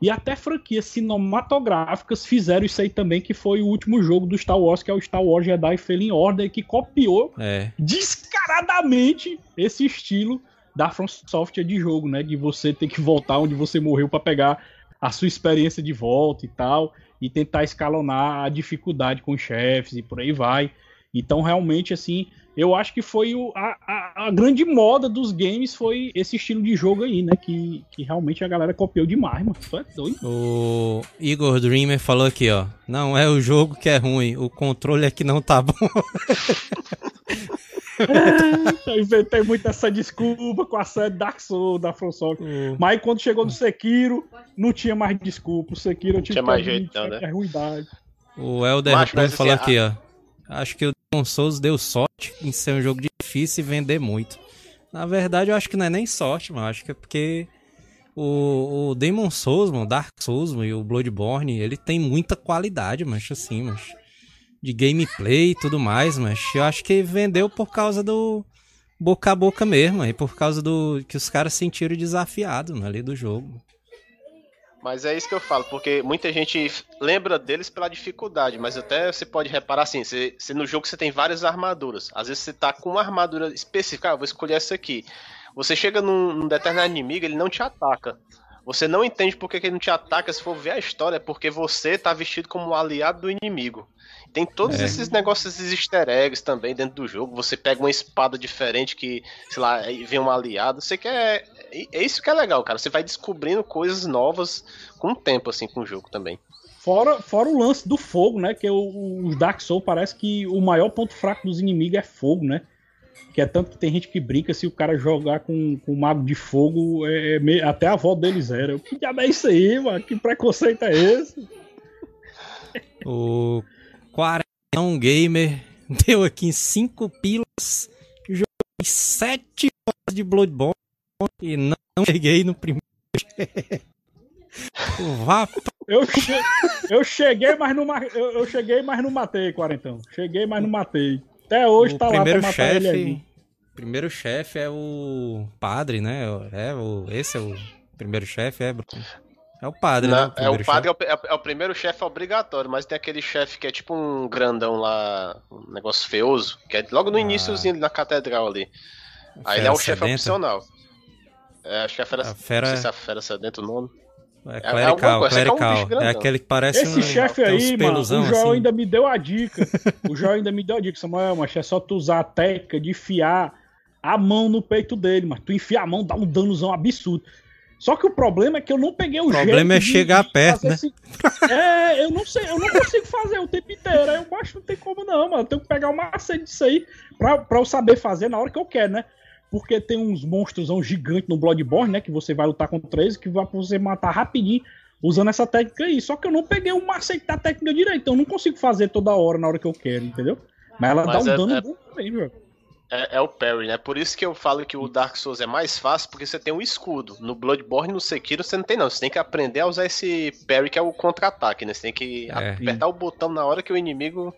[SPEAKER 4] e até franquias cinematográficas fizeram isso aí também, que foi o último jogo do Star Wars, que é o Star Wars Jedi Fallen Order, que copiou
[SPEAKER 2] É.
[SPEAKER 4] descaradamente esse estilo da From Software de jogo, né, de você ter que voltar onde você morreu para pegar a sua experiência de volta e tal, e tentar escalonar a dificuldade com os chefes e por aí vai. Então, realmente, assim, eu acho que foi o, a, a, a grande moda dos games foi esse estilo de jogo aí, né? Que, que realmente a galera copiou demais, mano. Tu é doido.
[SPEAKER 2] O Igor Dreamer falou aqui, ó. Não é o jogo que é ruim, o controle é que não tá bom.
[SPEAKER 4] Eu inventei muito essa desculpa com a série Dark Souls da From Software.
[SPEAKER 2] O-
[SPEAKER 4] Mas quando chegou no Sekiro, não tinha mais desculpa. O Sekiro eu tive
[SPEAKER 3] Tinha
[SPEAKER 4] que
[SPEAKER 3] mais jeito, não,
[SPEAKER 4] que é ruindade.
[SPEAKER 2] O Elder
[SPEAKER 3] mas
[SPEAKER 2] falou
[SPEAKER 3] assim,
[SPEAKER 2] aqui, ó. Acho que o Souls deu sorte em ser um jogo difícil e vender muito. Na verdade, eu acho que não é nem sorte, mano. Acho que é porque o, o Demon Souls, mano, o Dark Souls mano, e o Bloodborne, ele tem muita qualidade, mas assim, mas de gameplay e tudo mais, mas eu acho que vendeu por causa do boca a boca mesmo, e por causa do que os caras sentiram desafiado né, ali do jogo.
[SPEAKER 3] Mas é isso que eu falo, porque muita gente lembra deles pela dificuldade, mas até você pode reparar assim, você- no jogo você tem várias armaduras. Às vezes você tá com uma armadura específica, ah, vou escolher essa aqui. Você chega num, num determinado inimigo, ele não te ataca. Você não entende por que que ele não te ataca, se for ver a história, é porque você tá vestido como um aliado do inimigo. Tem todos
[SPEAKER 2] É.
[SPEAKER 3] esses negócios, esses easter eggs também dentro do jogo. Você pega uma espada diferente que, sei lá, vem um aliado. Você quer. É é isso que é legal, cara. Você vai descobrindo coisas novas com o tempo, assim, com o jogo também.
[SPEAKER 4] Fora, fora o lance do fogo, né? Que o, os Dark Souls parece que o maior ponto fraco dos inimigos é fogo, né? Que é tanto que tem gente que brinca se o cara jogar com, com mago de fogo, é, é me- até a avó deles era. Eu, Que diabo é isso aí, mano? Que preconceito é esse?
[SPEAKER 2] O Quarentão Gamer deu aqui em 5 pilas. Joguei 7 horas de Bloodborne e não cheguei no primeiro. Vá
[SPEAKER 4] Eu, che- eu cheguei, mas não ma- eu, eu cheguei, mas não matei, quarentão. Cheguei, mas não matei. Até hoje
[SPEAKER 2] o
[SPEAKER 4] tá lá
[SPEAKER 2] primeiro
[SPEAKER 4] pra matar ele
[SPEAKER 2] chefe.
[SPEAKER 4] aí.
[SPEAKER 2] Primeiro chefe é o padre, né? É o esse é o primeiro chefe, é. Bruno? É o padre, né?
[SPEAKER 3] Na- é, o
[SPEAKER 2] primeiro
[SPEAKER 3] padre é o, é o- é o primeiro chefe obrigatório, mas tem aquele chefe que é tipo um grandão lá, um negócio feioso, que é logo no
[SPEAKER 2] Ah.
[SPEAKER 3] iníciozinho na catedral ali. Aí ele é o
[SPEAKER 2] Fera
[SPEAKER 3] chefe opcional. É, acho que é a fera,
[SPEAKER 2] A fera-
[SPEAKER 3] Não sei se é a fera sedenta o nome.
[SPEAKER 2] É clerical,
[SPEAKER 3] é que é um
[SPEAKER 2] clerical. É aquele que parece
[SPEAKER 4] Esse
[SPEAKER 2] um,
[SPEAKER 4] chefe aí, mano, o Joel
[SPEAKER 2] assim.
[SPEAKER 4] ainda me deu a dica. O Joel ainda me deu a dica, Samuel, mas é só tu usar a técnica de enfiar a mão no peito dele, mas tu enfia a mão, dá um danozão absurdo. Só que o problema é que eu não peguei o,
[SPEAKER 2] O problema é
[SPEAKER 4] de-
[SPEAKER 2] chegar
[SPEAKER 4] de
[SPEAKER 2] perto, né?
[SPEAKER 4] esse- É, eu não sei, eu não consigo fazer o tempo inteiro. Aí eu acho que não tem como não, mano. Eu tenho que pegar o macete disso aí pra, pra eu saber fazer na hora que eu quero, né? porque tem uns monstros gigantes no Bloodborne, né? Que você vai lutar contra eles, que vai você matar rapidinho usando essa técnica aí. Só que eu não peguei o macete da técnica direito, então eu não consigo fazer toda hora na hora que eu quero, entendeu? Mas ela Mas dá um é, dano é... bom também, velho.
[SPEAKER 3] É, é, o parry, né? Por isso que eu falo que o Dark Souls é mais fácil, porque você tem um escudo. No Bloodborne no Sekiro você não tem, não. Você tem que aprender a usar esse parry que é o contra-ataque, né? Você tem que é. apertar o botão na hora que o inimigo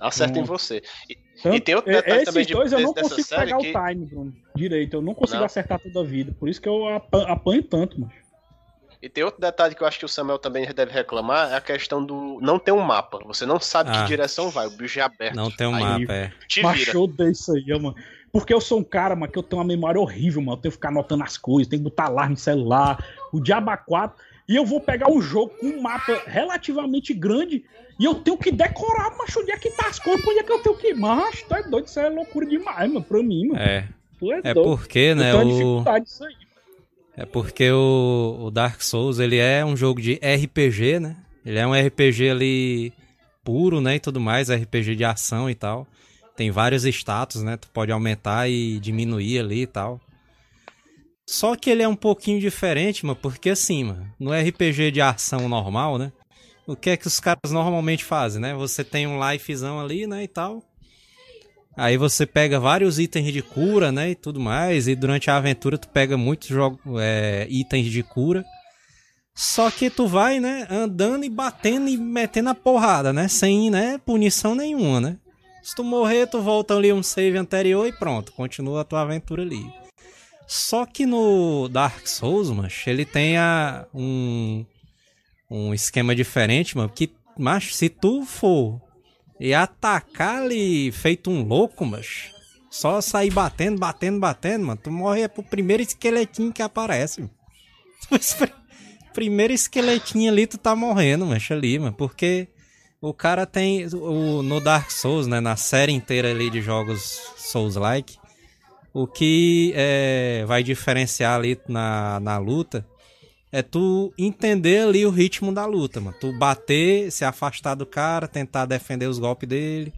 [SPEAKER 3] acerta hum. em você. E,
[SPEAKER 4] Tanto, e tem outro detalhe esses também de, dois eu não consigo pegar que... o time, Bruno, direito. Eu não consigo não. acertar toda a vida. Por isso que eu apanho tanto, mano.
[SPEAKER 3] E tem outro detalhe que eu acho que o Samuel também deve reclamar, é a questão do não ter um mapa. Você não sabe ah, que direção vai, o bicho é aberto.
[SPEAKER 2] Não tem um aí, mapa, é.
[SPEAKER 4] Te Machou disso aí, mano. Porque eu sou um cara, mano, que eu tenho uma memória horrível, mano. Eu tenho que ficar anotando as coisas, tenho que botar alarme no celular, o Diaba 4. E eu vou pegar um jogo com um mapa relativamente grande e eu tenho que decorar, macho, onde é que tá as coisas, onde é que eu tenho que ir. Macho, tá doido, isso é loucura demais, mano, pra mim, mano.
[SPEAKER 2] É. é, é porque, né, o... É porque o, o, Dark Souls, ele é um jogo de RPG, né? Ele é um RPG ali puro, né, e tudo mais, RPG de ação e tal. Tem vários status, né? Tu pode aumentar e diminuir ali e tal. Só que ele é um pouquinho diferente, mano, porque assim, mano, no RPG de ação normal, né? O que é que os caras normalmente fazem, né? Você tem um lifezão ali, né, e tal. Aí você pega vários itens de cura, né? E tudo mais. E durante a aventura tu pega muitos é, itens de cura. Só que tu vai, né, andando e batendo e metendo a porrada, né? Sem, né, punição nenhuma, né? Se tu morrer, tu volta ali um save anterior e pronto, continua a tua aventura ali. Só que no Dark Souls, mas ele tem a, um, um esquema diferente, mano, que, mas se tu for e atacar ali feito um louco, mas só sair batendo, batendo, batendo, mano, tu morre é pro primeiro esqueletinho que aparece. Mano. primeiro esqueletinho ali tu tá morrendo, mas ali, mano, porque o cara tem o no Dark Souls, né, na série inteira ali de jogos Souls-like, o que é, vai diferenciar ali na, na luta é tu entender ali o ritmo da luta, mano. Tu bater, se afastar do cara, tentar defender os golpes dele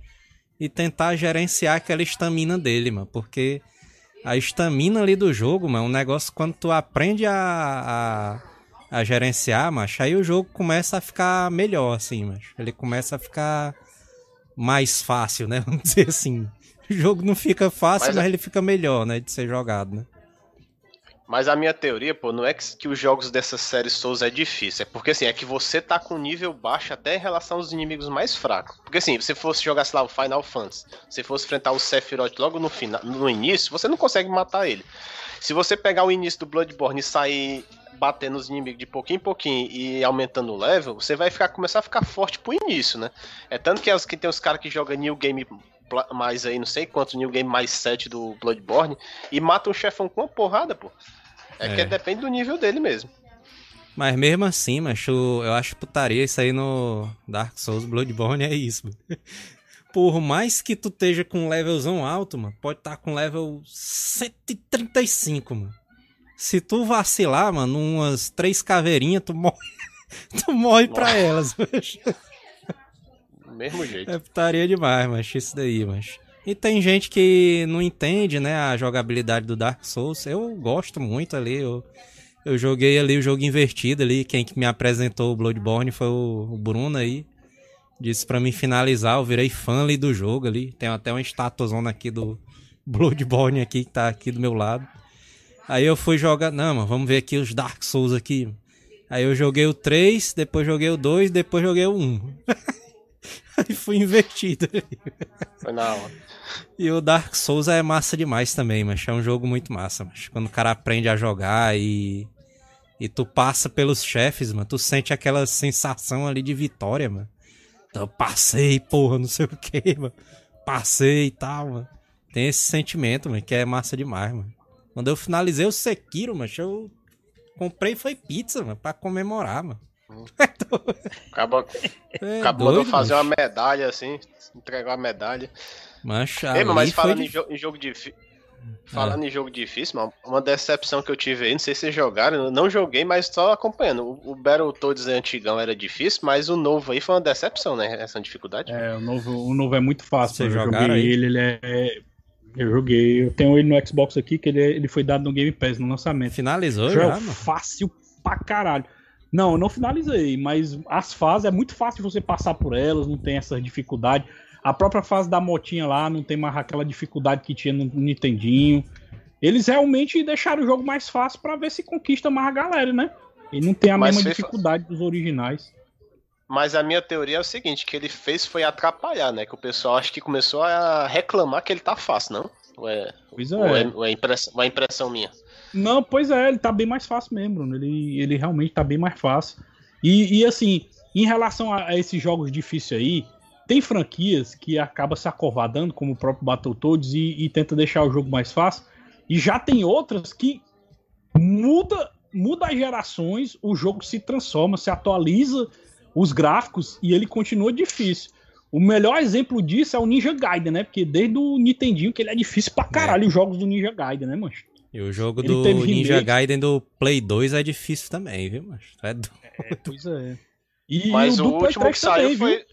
[SPEAKER 2] e tentar gerenciar aquela estamina dele, mano. Porque a estamina ali do jogo, mano, é um negócio quando tu aprende a, a, a gerenciar, macho, aí o jogo começa a ficar melhor, assim, macho. Ele começa a ficar mais fácil, né? Vamos dizer assim. O jogo não fica fácil, mas, mas ele fica melhor, né? De ser jogado, né?
[SPEAKER 3] Mas a minha teoria, pô, não é que, que os jogos dessa série Souls é difícil. É porque, assim, é que você tá com nível baixo até em relação aos inimigos mais fracos. Porque, assim, se você fosse jogar, sei lá, o Final Fantasy, se fosse enfrentar o Sephiroth logo no, final, no início, você não consegue matar ele. Se você pegar o início do Bloodborne e sair batendo os inimigos de pouquinho em pouquinho e aumentando o level, você vai ficar, começar a ficar forte pro início, né? É tanto que, as, que tem os caras que jogam New Game mais aí, não sei quantos New Game mais 7 do Bloodborne, e matam o chefão com uma porrada, pô. É, é. que depende do nível dele mesmo.
[SPEAKER 2] Mas mesmo assim, macho, eu acho putaria isso aí no Dark Souls Bloodborne é isso. Por mais que tu esteja com um levelzão alto, mano, pode estar tá com level 135, mano. Se tu vacilar, mano, umas três caveirinhas, tu morre. tu morre Nossa. pra elas, macho.
[SPEAKER 3] Mesmo jeito.
[SPEAKER 2] É putaria demais, mas isso daí, mas. E tem gente que não entende, né, a jogabilidade do Dark Souls. Eu gosto muito ali. Eu, eu joguei ali o jogo invertido ali. Quem me apresentou o Bloodborne foi o, o Bruno aí. Disse para mim finalizar. Eu virei fã ali do jogo ali. Tem até uma estátuazona aqui do Bloodborne aqui que tá aqui do meu lado. Aí eu fui jogar. Não, mano, vamos ver aqui os Dark Souls aqui. Aí eu joguei o 3, depois joguei o 2, depois joguei o 1. Aí fui invertido.
[SPEAKER 3] Foi na hora.
[SPEAKER 2] E o Dark Souls é massa demais também, mas é um jogo muito massa, mas quando o cara aprende a jogar e e tu passa pelos chefes, mano, tu sente aquela sensação ali de vitória, mano. Então, passei, porra, não sei o que, mano. Passei e tal, mano. Tem esse sentimento, mano, que é massa demais, mano. Quando eu finalizei o Sekiro, mano, eu comprei foi pizza, mano, pra comemorar, mano.
[SPEAKER 3] Acabou, é acabou de fazer uma medalha assim, entregar a medalha.
[SPEAKER 2] Mancha,
[SPEAKER 3] Ei, mas falando foi... em, jo em, jogo difícil. Falando é. em jogo difícil, mano, uma decepção que eu tive aí, não sei se vocês jogaram, eu não joguei, mas só acompanhando. O, o Battletoads antigão era difícil, mas o novo aí foi uma decepção, né? Essa dificuldade.
[SPEAKER 4] É, o novo, o novo é muito fácil. Vocês jogaram ele, ele é. Eu joguei. Eu tenho ele no Xbox aqui, que ele, ele foi dado no Game Pass no lançamento.
[SPEAKER 2] Finalizou
[SPEAKER 4] Já
[SPEAKER 2] já,
[SPEAKER 4] é
[SPEAKER 2] mano?
[SPEAKER 4] fácil pra caralho. Não, eu não finalizei, mas as fases é muito fácil você passar por elas, não tem essa dificuldade. A própria fase da motinha lá não tem mais aquela dificuldade que tinha no Nintendinho. Eles realmente deixaram o jogo mais fácil pra ver se conquista mais a galera, né? E não tem a
[SPEAKER 3] Mas
[SPEAKER 4] mesma dificuldade dos originais.
[SPEAKER 3] Mas a minha teoria é o seguinte, que ele fez foi atrapalhar, né? Que o pessoal acho que começou a reclamar que ele tá fácil, não? Ou é,
[SPEAKER 4] Pois
[SPEAKER 3] ou é,
[SPEAKER 4] é.
[SPEAKER 3] ou é impressão, ou é impressão minha?
[SPEAKER 4] Não, pois é, ele tá bem mais fácil mesmo, Bruno. Ele, ele realmente tá bem mais fácil. E, e, assim, em relação a, a esses jogos difíceis aí, tem franquias que acaba se acovardando, como o próprio Battletoads, e, e tenta deixar o jogo mais fácil. E já tem outras que muda, muda as gerações, o jogo se transforma, se atualiza os gráficos e ele continua difícil. O melhor exemplo disso é o Ninja Gaiden, né? Porque desde o Nintendinho que ele é difícil pra caralho os jogos do Ninja Gaiden, né, mancho?
[SPEAKER 2] E o jogo
[SPEAKER 4] Ele
[SPEAKER 2] do Ninja
[SPEAKER 4] remake.
[SPEAKER 2] Gaiden do Play 2 é difícil também, viu, mas é do...
[SPEAKER 4] Pois é. E
[SPEAKER 3] Mas o,
[SPEAKER 4] do Play
[SPEAKER 3] último
[SPEAKER 4] 3
[SPEAKER 3] que saiu
[SPEAKER 4] também,
[SPEAKER 3] foi.
[SPEAKER 4] viu?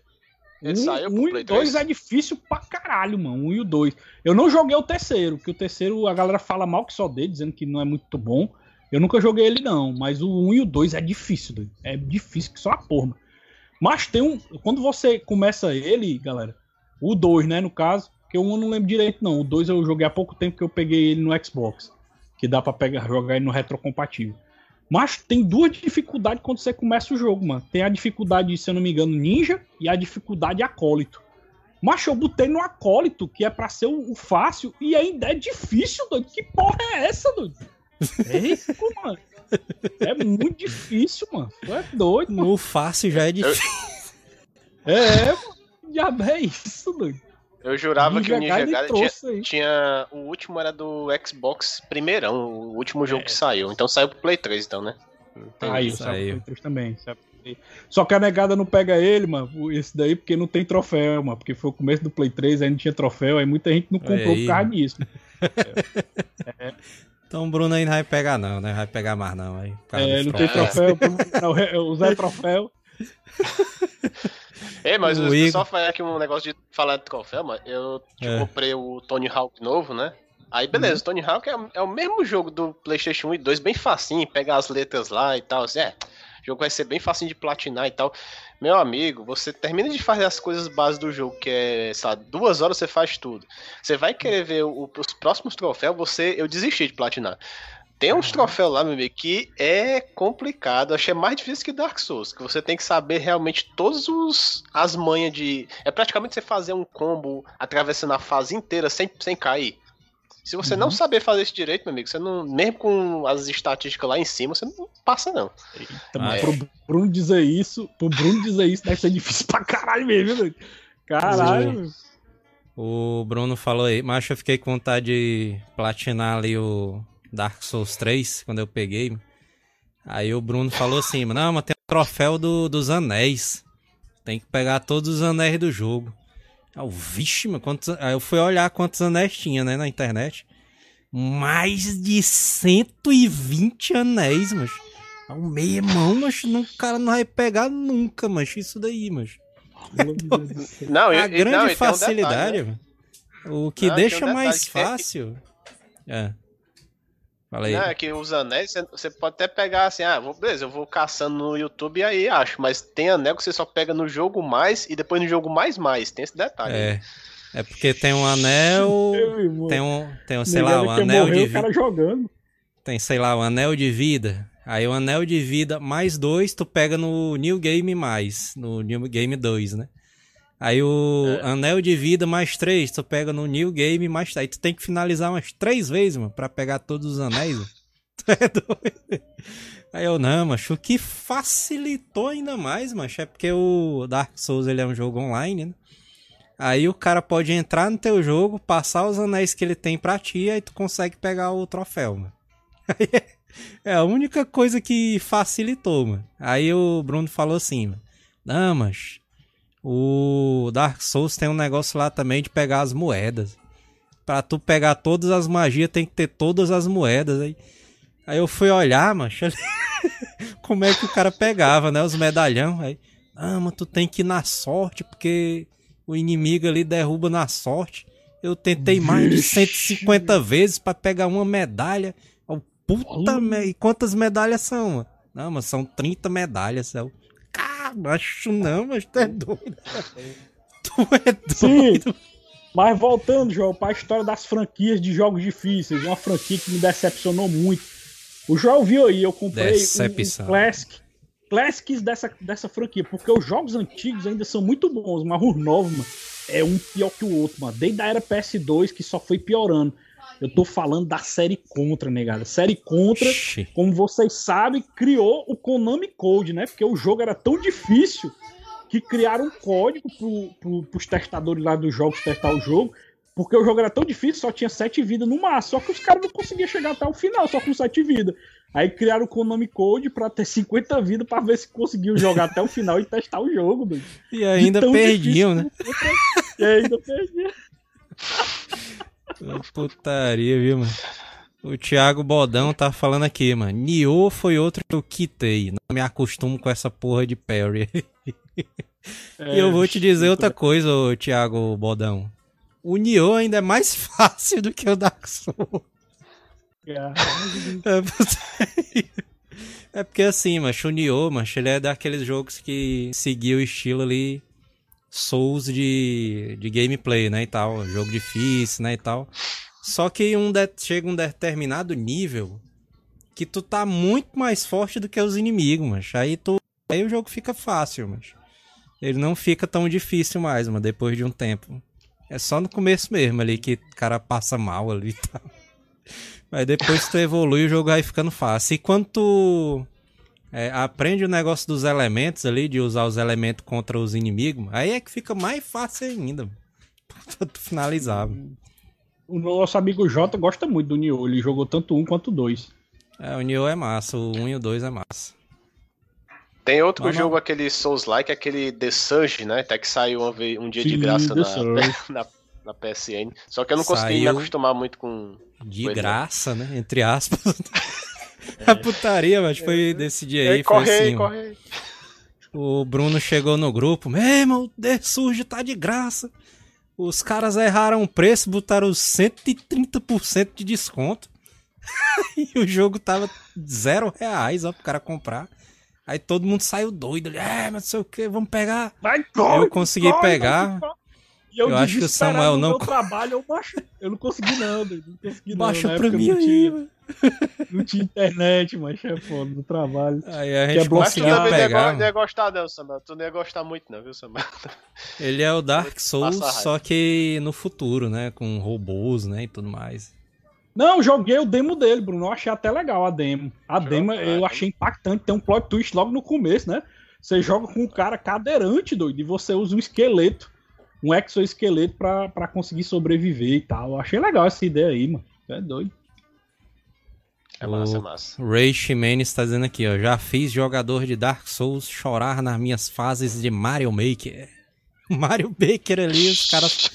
[SPEAKER 3] Ele
[SPEAKER 4] um,
[SPEAKER 3] saiu
[SPEAKER 4] um
[SPEAKER 3] pro
[SPEAKER 4] e
[SPEAKER 3] Play
[SPEAKER 4] o 2
[SPEAKER 3] 3.
[SPEAKER 4] é difícil pra caralho, mano. Um e o 2. Eu não joguei o terceiro, porque o terceiro a galera fala mal que só dele, dizendo que não é muito bom. Eu nunca joguei ele, não. Mas o 1 e o 2 é difícil, doido. É difícil que só a porra. Mas tem um. Quando você começa ele, galera, o 2, né, no caso, porque o 1 eu não lembro direito, não. O 2 eu joguei há pouco tempo que eu peguei ele no Xbox. Que dá pra pegar, jogar ele no retrocompatível. Mas tem duas dificuldades quando você começa o jogo, mano. Tem a dificuldade, se eu não me engano, ninja e a dificuldade acólito. Mas eu botei no acólito, que é pra ser o, o fácil, e ainda é difícil, doido. Que porra é essa, doido? É isso, mano. É muito difícil, mano. Tu é doido, mano.
[SPEAKER 2] No fácil já é difícil.
[SPEAKER 4] É, mano. Que diabo é isso, doido?
[SPEAKER 3] Eu jurava que o Ninja
[SPEAKER 4] Gaiden
[SPEAKER 3] Gaiden tinha, tinha. O último era do Xbox primeirão, o último jogo
[SPEAKER 4] É.
[SPEAKER 3] que saiu. Então saiu pro Play 3, então, né? Entendi.
[SPEAKER 4] Aí,
[SPEAKER 2] Saiu.
[SPEAKER 4] saiu. Play 3 também. pro. Só que a negada não pega ele, mano, esse daí, porque não tem troféu, mano. Porque foi o começo do Play 3, aí não tinha troféu, aí muita gente não comprou
[SPEAKER 2] aí.
[SPEAKER 4] por causa disso.
[SPEAKER 2] Então o Bruno aí não vai pegar não, né? Vai pegar mais não. Aí,
[SPEAKER 4] É, não tem troféu, não, é o Zé Troféu.
[SPEAKER 3] Ei, mas
[SPEAKER 2] O Igor-
[SPEAKER 3] só falar aqui um negócio de falar de troféu, mano. Eu tipo,
[SPEAKER 2] É.
[SPEAKER 3] comprei o Tony Hawk novo, né? Aí beleza, o Tony Hawk é, é o mesmo jogo do PlayStation 1 e 2, bem facinho, pegar as letras lá e tal. Assim, é, o jogo vai ser bem facinho de platinar e tal. Meu amigo, você termina de fazer as coisas básicas do jogo, que é, sabe, duas horas você faz tudo. Você vai querer ver o- os próximos troféus, você. Eu desisti de platinar. Tem uns troféus lá, meu amigo, que é complicado. Achei mais difícil que Dark Souls. Que você tem que saber realmente todas os, as manhas de. É praticamente você fazer um combo atravessando a fase inteira sem, sem cair. Se você não saber fazer isso direito, meu amigo, você não. Mesmo com as estatísticas lá em cima, você não passa, não.
[SPEAKER 4] Eita,
[SPEAKER 2] Ah, é.
[SPEAKER 4] pro Bruno dizer isso, pro Bruno dizer isso deve ser difícil pra caralho mesmo, doido? Caralho.
[SPEAKER 2] O Bruno falou aí, mas eu fiquei com vontade de platinar ali o Dark Souls 3 quando eu peguei. Aí o Bruno falou assim, não, mas tem o troféu do, dos anéis. Tem que pegar todos os anéis do jogo. Aí eu, vixe, mano, quantos... Aí eu fui olhar quantos anéis tinha, né, na internet. Mais de 120 anéis, mas. É um meio irmão, mas não, o cara não vai pegar nunca, mas isso daí, mas.
[SPEAKER 3] Não,
[SPEAKER 2] A grande
[SPEAKER 3] não, e tem um
[SPEAKER 2] facilidade,
[SPEAKER 3] detalhe, né?
[SPEAKER 2] mano. o que
[SPEAKER 3] Não,
[SPEAKER 2] deixa
[SPEAKER 3] um
[SPEAKER 2] mais fácil. É. Fala aí.
[SPEAKER 3] Não, é que os anéis, você- pode até pegar assim, ah, vou- beleza, eu vou caçando no YouTube e aí acho, mas tem anel que você só pega no jogo mais e depois no jogo mais mais, tem esse detalhe.
[SPEAKER 2] É. É porque tem um anel.
[SPEAKER 4] Meu.
[SPEAKER 2] Tem um. Tem um, sei lá, um anel
[SPEAKER 4] morreu,
[SPEAKER 2] de
[SPEAKER 4] cara
[SPEAKER 2] vida.
[SPEAKER 4] jogando.
[SPEAKER 2] Tem, sei lá, um anel de vida. Aí o anel de vida mais dois, tu pega no New Game mais. No New Game 2, né? Aí o
[SPEAKER 3] É.
[SPEAKER 2] anel de vida mais três, tu pega no New Game mais. Aí tu tem que finalizar umas três vezes, mano, pra pegar todos os anéis. Tu é doido? Aí eu, não, macho, o que facilitou ainda mais, macho, é porque o Dark Souls ele é um jogo online, né? Aí o cara pode entrar no teu jogo, passar os anéis que ele tem pra ti, aí tu consegue pegar o troféu, mano. É- é a única coisa que facilitou, mano. Aí o Bruno falou assim, mano. Não, mas o Dark Souls tem um negócio lá também de pegar as moedas. Pra tu pegar todas as magias, tem que ter todas as moedas. Aí, aí eu fui olhar, macho, como é que o cara pegava, né? Os medalhão. Aí, ah, mas tu tem que ir na sorte, porque o inimigo ali derruba na sorte. Eu tentei mais de 150 vezes pra pegar uma medalha. Oh, puta me... E quantas medalhas são? mano? Não, mas são 30 medalhas. Eu... Acho não, mas tu é doido. tu é
[SPEAKER 4] Sim.
[SPEAKER 2] doido.
[SPEAKER 4] Mas voltando, João, para a história das franquias de jogos difíceis, uma franquia que me decepcionou muito. O João viu aí, eu comprei um, um
[SPEAKER 2] Decepção.
[SPEAKER 4] Classic, Classics dessa, dessa franquia, porque os jogos antigos ainda são muito bons, mas os novos, mano, é um pior que o outro, mano. Desde a era PS2 que só foi piorando. Eu tô falando da série Contra, negada. Série Contra, como vocês sabem, criou o Konami Code, né? Porque o jogo era tão difícil que criaram um código pro, pro, pros testadores lá dos jogos testar o jogo. Porque o jogo era tão difícil, só tinha sete vidas no máximo. Só que os caras não conseguiam chegar até o final, só com sete vidas. Aí criaram o Konami Code pra ter 50 vidas pra ver se conseguiam jogar até o final e testar o jogo, doido.
[SPEAKER 2] E ainda perdiam, né?
[SPEAKER 4] E ainda perdiam.
[SPEAKER 2] Putaria, viu, mano? O Thiago Bodão tá falando aqui, mano. Nioh foi outro que eu quitei. Não me acostumo com essa porra de parry. e eu vou te dizer outra coisa, ô Thiago Bodão. O Nioh ainda é mais fácil do que o Dark Souls. É. É porque assim, macho, o Nioh, macho, ele é daqueles jogos que seguiu o estilo ali Souls de, de gameplay, né, e tal. Jogo difícil, né, e tal. Só que um de- chega um determinado nível que tu tá muito mais forte do que os inimigos, mas aí tu aí o jogo fica fácil, mas ele não fica tão difícil mais, mas depois de um tempo. É só no começo mesmo ali que o cara passa mal ali e tal. Mas depois tu evolui, o jogo vai ficando fácil. E quando tu é, aprende o negócio dos elementos ali, de usar os elementos contra os inimigos, aí é que fica mais fácil ainda. tu finalizar. mano.
[SPEAKER 4] O nosso amigo Jota gosta muito do Nioh. Ele jogou tanto um quanto dois.
[SPEAKER 2] É, o Nioh é massa, o 1 e o 2 é massa.
[SPEAKER 3] Tem outro
[SPEAKER 2] Não, não.
[SPEAKER 3] jogo, aquele Souls-like, aquele The Surge, né? Até que saiu uma vez- um dia de
[SPEAKER 4] Sim,
[SPEAKER 3] graça
[SPEAKER 4] The
[SPEAKER 3] na, na, na PSN. Só que eu não consegui me acostumar muito com.
[SPEAKER 2] De
[SPEAKER 3] Pois é.
[SPEAKER 2] graça, né? Entre aspas. A putaria, mas foi desse dia aí.
[SPEAKER 3] Ei,
[SPEAKER 2] Foi
[SPEAKER 3] corre aí,
[SPEAKER 2] assim,
[SPEAKER 3] corre aí.
[SPEAKER 2] O Bruno chegou no grupo. Meu irmão, Surge tá de graça. Os caras erraram o preço, botaram 130% de desconto. e o jogo tava zero reais, ó, pro cara comprar. Aí todo mundo saiu doido. Ele, é, mas não sei o que, vamos pegar.
[SPEAKER 4] Vai,
[SPEAKER 2] Eu consegui pegar.
[SPEAKER 4] E eu,
[SPEAKER 2] Eu acho que o Samuel
[SPEAKER 4] no
[SPEAKER 2] não
[SPEAKER 4] trabalho, eu baixo. Eu não consegui não, doido, não consegui não.
[SPEAKER 2] Baixa pra mim
[SPEAKER 4] não
[SPEAKER 2] aí,
[SPEAKER 4] tinha,
[SPEAKER 2] mano.
[SPEAKER 4] não tinha internet, mas é foda, no trabalho.
[SPEAKER 2] Aí a
[SPEAKER 4] Que
[SPEAKER 2] gente
[SPEAKER 4] é
[SPEAKER 2] conseguiu
[SPEAKER 3] também não ia,
[SPEAKER 2] pegar.
[SPEAKER 3] não ia gostar, não, Samuel. Tu não ia gostar muito, não, viu, Samuel?
[SPEAKER 2] Ele é o Dark Souls, só que no futuro, né? Com robôs, né? E tudo mais.
[SPEAKER 4] Não, joguei o demo dele, Bruno. Eu achei até legal a demo. A
[SPEAKER 3] Joga,
[SPEAKER 4] demo
[SPEAKER 3] ah,
[SPEAKER 4] eu achei impactante. Tem um plot twist logo no começo, né? Você joga com um cara cadeirante, doido, e você usa um esqueleto, um exoesqueleto pra, pra conseguir sobreviver e tal. Eu achei legal essa ideia aí, mano. É doido.
[SPEAKER 3] É massa, é
[SPEAKER 2] O-
[SPEAKER 3] massa.
[SPEAKER 2] Ray Ximenes está dizendo aqui, ó. Já fiz jogador de Dark Souls chorar nas minhas fases de Mario Maker. Mario Maker ali, os caras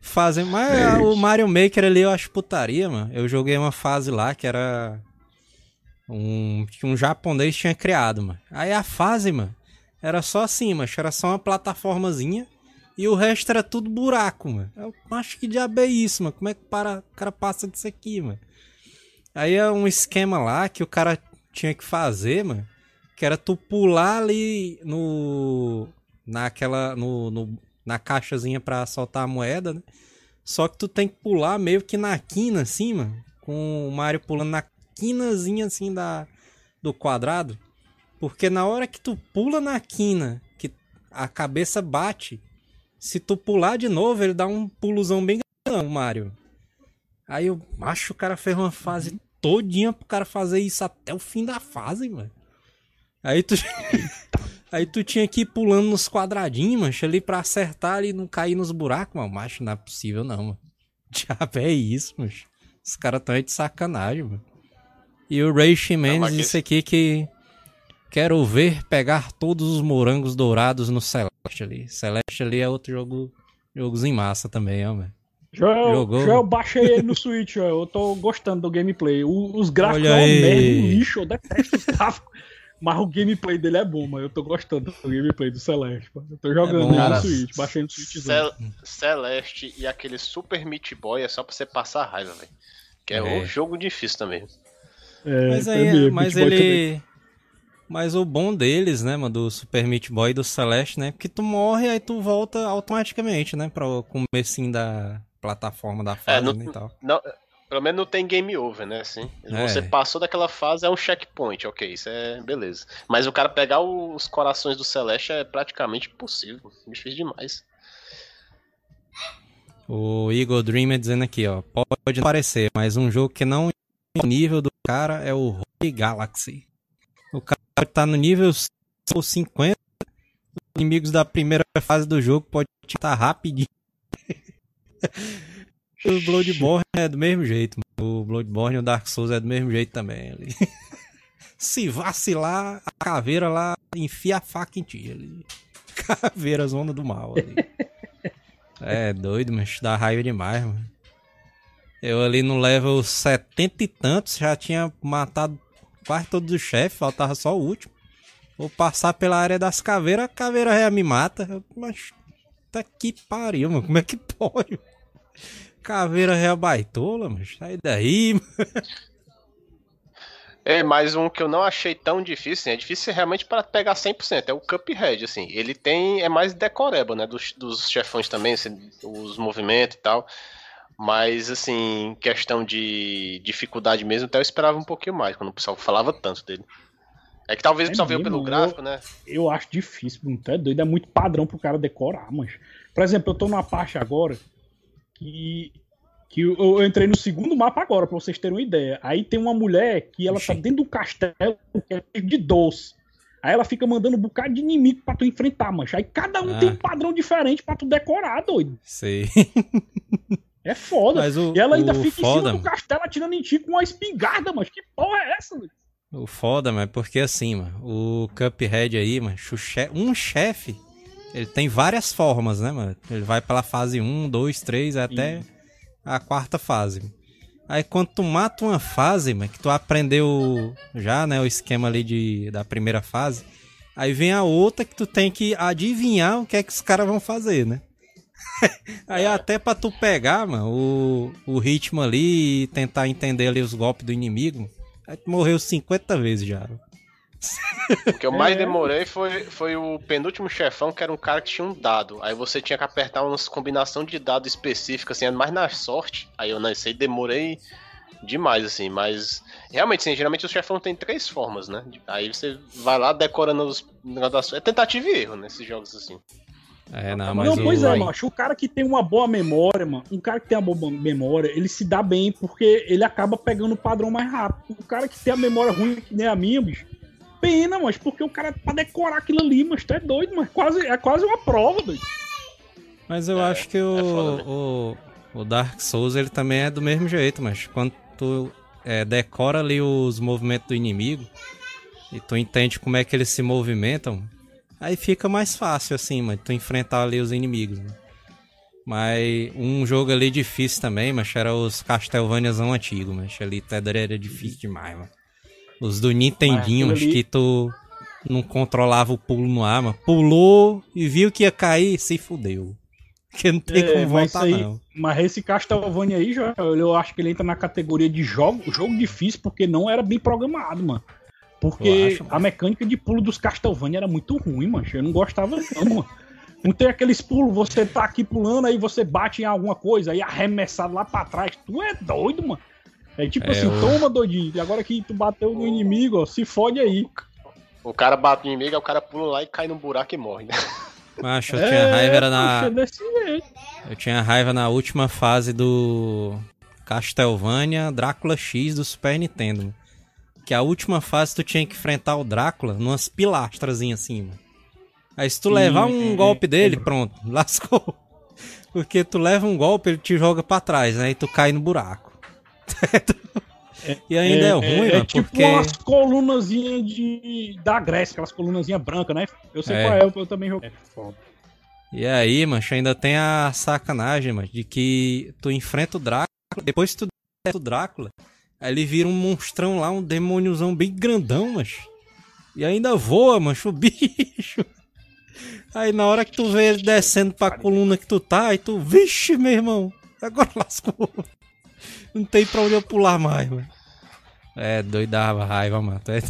[SPEAKER 2] fazem. Mas o Mario Maker ali eu acho putaria, mano. Eu joguei uma fase lá que era. Um, que um japonês tinha criado, mano. Aí a fase, mano, era só assim, mano. Era só uma plataformazinha. E o resto era tudo buraco, mano. Eu acho que diabo é isso, mano. Como é que para, o cara passa disso aqui, mano? Aí é um esquema lá que o cara tinha que fazer, mano. Que era tu pular ali no. Naquela. No, no- na caixazinha pra soltar a moeda, né? Só que tu tem que pular meio que na quina, assim, mano. Com o Mario pulando na quinazinha assim da, do quadrado. Porque na hora que tu pula na quina, que a cabeça bate, se tu pular de novo, ele dá um pulozão bem grandão, Mario. Aí eu acho o cara fez uma fase todinha pro cara fazer isso até o fim da fase, mano. Aí tu. Aí tu tinha que ir pulando nos quadradinhos, mancha, ali pra acertar e não cair nos buracos, mano. Macho, não é possível não, mano. Diabo é isso, mancho. Os caras tão aí de sacanagem, mano. E o Ray
[SPEAKER 3] mas
[SPEAKER 2] disse aqui que quero ver pegar todos os morangos dourados no Celeste ali. Celeste ali é outro jogo, jogozinho massa também, ó, mano.
[SPEAKER 4] Joel,
[SPEAKER 2] Jogou?
[SPEAKER 4] Joel, baixei ele no Switch, Joel. Eu tô gostando do gameplay. O- os gráficos
[SPEAKER 2] Olha
[SPEAKER 4] é merda, lixo. Eu detesto os gráficos. Mas o gameplay dele é bom, mano. Eu tô gostando do gameplay do Celeste. Mano. Eu tô jogando
[SPEAKER 2] É bom,
[SPEAKER 4] no. Switch, baixei no Switch.
[SPEAKER 3] Cel- Celeste e aquele Super Meat Boy é só pra você passar raiva, velho. Que é,
[SPEAKER 2] É.
[SPEAKER 3] um jogo difícil também.
[SPEAKER 4] É,
[SPEAKER 2] Mas
[SPEAKER 4] é
[SPEAKER 2] aí,
[SPEAKER 4] mesmo,
[SPEAKER 2] mas ele. Mas o bom deles, né, mano, do Super Meat Boy e do Celeste, né? Porque tu morre aí tu volta automaticamente, né? Pra o comecinho da plataforma da fase
[SPEAKER 3] não-
[SPEAKER 2] né, e tal.
[SPEAKER 3] Não, pelo menos não tem game over, né? Assim,
[SPEAKER 2] É.
[SPEAKER 3] Você passou daquela fase, é um checkpoint, ok, isso é beleza. Mas o cara pegar os corações do Celeste é praticamente impossível. Difícil demais.
[SPEAKER 2] O Eagle Dreamer dizendo aqui, ó. Pode não parecer, mas um jogo que não é o nível do cara é o Rogue Galaxy. O cara tá no nível 50. Os inimigos da primeira fase do jogo pode estar rapidinho. o Bloodborne é do mesmo jeito. O Bloodborne e o Dark Souls é do mesmo jeito também. Ali. Se vacilar, a caveira lá enfia a faca em ti. Ali. Caveira, zona do mal. Ali. É doido, mas dá raiva demais, mano. Eu ali no level 70 e tantos já tinha matado quase todos os chefes, faltava só o último. Vou passar pela área das caveiras, a caveira já me mata. Mas tá que pariu, mano. Como é que pode? Caveira já baitola, mas sai daí, mano.
[SPEAKER 3] É, mais um que eu não achei tão difícil, assim, é difícil realmente para pegar 100%, é o Cuphead, assim. Ele tem, é mais decoreba, né, dos, dos chefões também, assim, os movimentos e tal. Mas, assim, questão de dificuldade mesmo, até eu esperava um pouquinho mais, quando o pessoal falava tanto dele. É que talvez o
[SPEAKER 4] É
[SPEAKER 3] pessoal veio pelo gráfico, né?
[SPEAKER 4] Eu acho difícil. Tu é doido, é muito padrão pro cara decorar, mas. Por exemplo, eu tô numa parte agora que. Que eu, eu entrei no segundo mapa agora, pra vocês terem uma ideia. Aí tem uma mulher que ela tá
[SPEAKER 2] Oxi.
[SPEAKER 4] dentro do castelo que é de doce. Aí ela fica mandando um bocado de inimigo pra tu enfrentar, mancha. Aí cada um
[SPEAKER 2] Ah.
[SPEAKER 4] tem um padrão diferente pra tu decorar, doido.
[SPEAKER 2] Sei.
[SPEAKER 4] É foda.
[SPEAKER 2] Mas o,
[SPEAKER 4] e ela ainda fica em
[SPEAKER 2] foda,
[SPEAKER 4] cima do
[SPEAKER 2] mano.
[SPEAKER 4] castelo atirando em ti com uma espingarda, mas que porra é essa, doido?
[SPEAKER 2] O foda, mas porque assim, mano, o Cuphead aí, mano, um chefe, ele tem várias formas, né, mano? Ele vai pela fase 1, 2, 3, até a quarta fase. Aí quando tu mata uma fase, mano, que tu aprendeu já, né, o esquema ali de, da primeira fase, aí vem a outra que tu tem que adivinhar o que é que os caras vão fazer, né? Aí até pra tu pegar, mano, o, o ritmo ali e tentar entender ali os golpes do inimigo, aí tu morreu 50 vezes já.
[SPEAKER 3] O que eu mais
[SPEAKER 4] É.
[SPEAKER 3] demorei foi, foi o penúltimo chefão, que era um cara que tinha um dado. Aí você tinha que apertar uma combinação de dados específica, assim, mais na sorte. Aí eu não sei, demorei demais, assim, mas realmente, assim, geralmente o chefão tem três formas, né? Aí você vai lá decorando os negócios. É tentativa e erro nesses jogos, assim.
[SPEAKER 2] É, não, mas
[SPEAKER 4] não,
[SPEAKER 2] o...
[SPEAKER 4] pois é,
[SPEAKER 3] aí-
[SPEAKER 4] macho. O cara que tem uma boa memória, mano, um cara que tem uma boa memória, ele se dá bem porque ele acaba pegando o padrão mais rápido. O cara que tem a memória ruim, que nem a minha, bicho, pena, mas porque o cara, pra decorar aquilo ali, mas tu é doido, mas quase, é quase uma prova, doido.
[SPEAKER 2] Mas eu
[SPEAKER 3] É,
[SPEAKER 2] acho que
[SPEAKER 3] é
[SPEAKER 2] o,
[SPEAKER 3] foda, né?
[SPEAKER 2] o, o Dark Souls ele também é do mesmo jeito, mas quando tu é, decora ali os movimentos do inimigo e tu entende como é que eles se movimentam, aí fica mais fácil assim, mano, tu enfrentar ali os inimigos. né? Mas um jogo ali difícil também, mas era os Castlevaniazão antigos, mas ali Tether era difícil demais, mano. Os do Nintendinho, mas
[SPEAKER 4] ali-
[SPEAKER 2] que tu não controlava o pulo no ar, mano. Pulou e viu que ia cair, se fudeu. Porque não tem
[SPEAKER 4] É,
[SPEAKER 2] como voltar,
[SPEAKER 4] aí-
[SPEAKER 2] não.
[SPEAKER 4] Mas esse Castlevania aí, eu acho que ele entra na categoria de jogo, jogo difícil porque não era bem programado, mano. Porque
[SPEAKER 2] Eu acho,
[SPEAKER 4] a mecânica de pulo dos Castlevania era muito ruim, mano. Eu não gostava não, mano. Não tem aqueles pulos, você tá aqui pulando, aí você bate em alguma coisa, aí arremessado lá pra trás. Tu é doido, mano. É tipo
[SPEAKER 2] É,
[SPEAKER 4] assim,
[SPEAKER 2] eu-
[SPEAKER 4] toma, doidinho. E agora que tu bateu no inimigo, ó, se fode aí.
[SPEAKER 3] O cara bate no inimigo, aí o cara pula lá e cai no buraco e morre, né?
[SPEAKER 2] Macho, eu tinha raiva era na. Eu tinha raiva na última fase do Castlevania Drácula X do Super Nintendo. Que a última fase tu tinha que enfrentar o Drácula numas pilastrazinhas assim, mano. Aí se tu
[SPEAKER 4] Sim,
[SPEAKER 2] levar um
[SPEAKER 4] é,
[SPEAKER 2] golpe
[SPEAKER 4] é,
[SPEAKER 2] dele,
[SPEAKER 4] é.
[SPEAKER 2] pronto, lascou. Porque tu leva um golpe, ele te joga pra trás, né? E tu cai no buraco. e ainda é, ruim,
[SPEAKER 4] é
[SPEAKER 2] mano,
[SPEAKER 4] tipo
[SPEAKER 2] porque...
[SPEAKER 4] umas colunazinhas de da Grécia, aquelas colunazinhas brancas, né? Eu sei
[SPEAKER 2] É.
[SPEAKER 4] qual é, eu, eu também joguei. É foda.
[SPEAKER 2] E aí, mancha, ainda tem a sacanagem, mano, de que tu enfrenta o Drácula, depois que tu derrota o Drácula, aí ele vira um monstrão lá, um demôniozão bem grandão, mas E ainda voa, mancho, o bicho. Aí na hora que tu vê ele descendo pra coluna que tu tá, aí tu, vixe, meu irmão, agora lascou. Não tem pra onde eu pular mais, mano. É, doidava raiva, mano. É...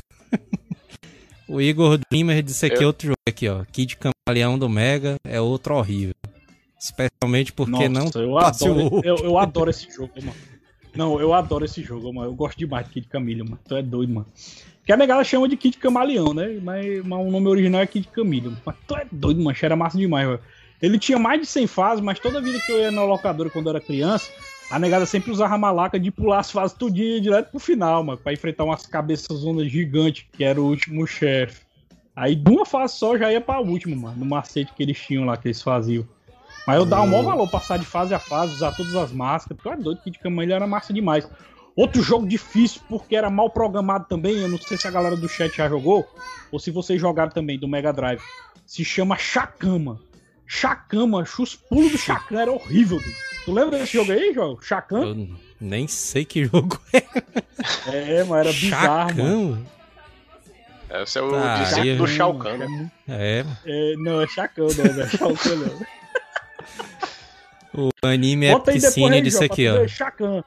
[SPEAKER 2] o Igor Dreamer disse aqui eu... outro jogo aqui, ó. Kid Camaleão do Mega é outro horrível. Especialmente porque
[SPEAKER 4] Nossa,
[SPEAKER 2] não
[SPEAKER 4] eu adoro, eu, eu adoro esse jogo, mano. Não, eu adoro esse jogo, mano. Eu gosto demais de Kid Camaleão, mano. Tu é doido, mano. Que a negada chama de Kid Camaleão, né? Mas, mas o nome original é Kid Camaleão. Mas tu é doido, mano. Era massa demais, velho. Ele tinha mais de 100 fases, mas toda vida que eu ia na locadora quando eu era criança, a negada sempre usava a malaca de pular as fases tudinho direto pro final, mano. Pra enfrentar umas cabeças ondas gigantes, que era o último chefe. Aí de uma fase só já ia pra última, mano. No macete que eles tinham lá, que eles faziam. Mas eu dava o maior valor, passar de fase a fase, usar todas as máscaras, porque eu era doido, Kid Camaleão era massa demais. Outro jogo difícil, porque era mal programado também. Eu não sei se a galera do chat já jogou, ou se vocês jogaram também do Mega Drive. Se chama Chacama. Chacama, os pulos do Chacan era horrível. Dude. Tu lembra desse jogo aí, João? Chacan?
[SPEAKER 2] Eu nem sei que jogo é.
[SPEAKER 4] É, mas era bizarro,
[SPEAKER 2] Chacan?
[SPEAKER 4] mano.
[SPEAKER 3] Esse é o
[SPEAKER 2] Tá,
[SPEAKER 3] discípulo do Shao Kahn, né?
[SPEAKER 2] É,
[SPEAKER 4] É, não, é Chacão, não, não é Chacão, não.
[SPEAKER 2] O anime
[SPEAKER 4] aí,
[SPEAKER 2] disse aqui, ó.
[SPEAKER 4] Chacan.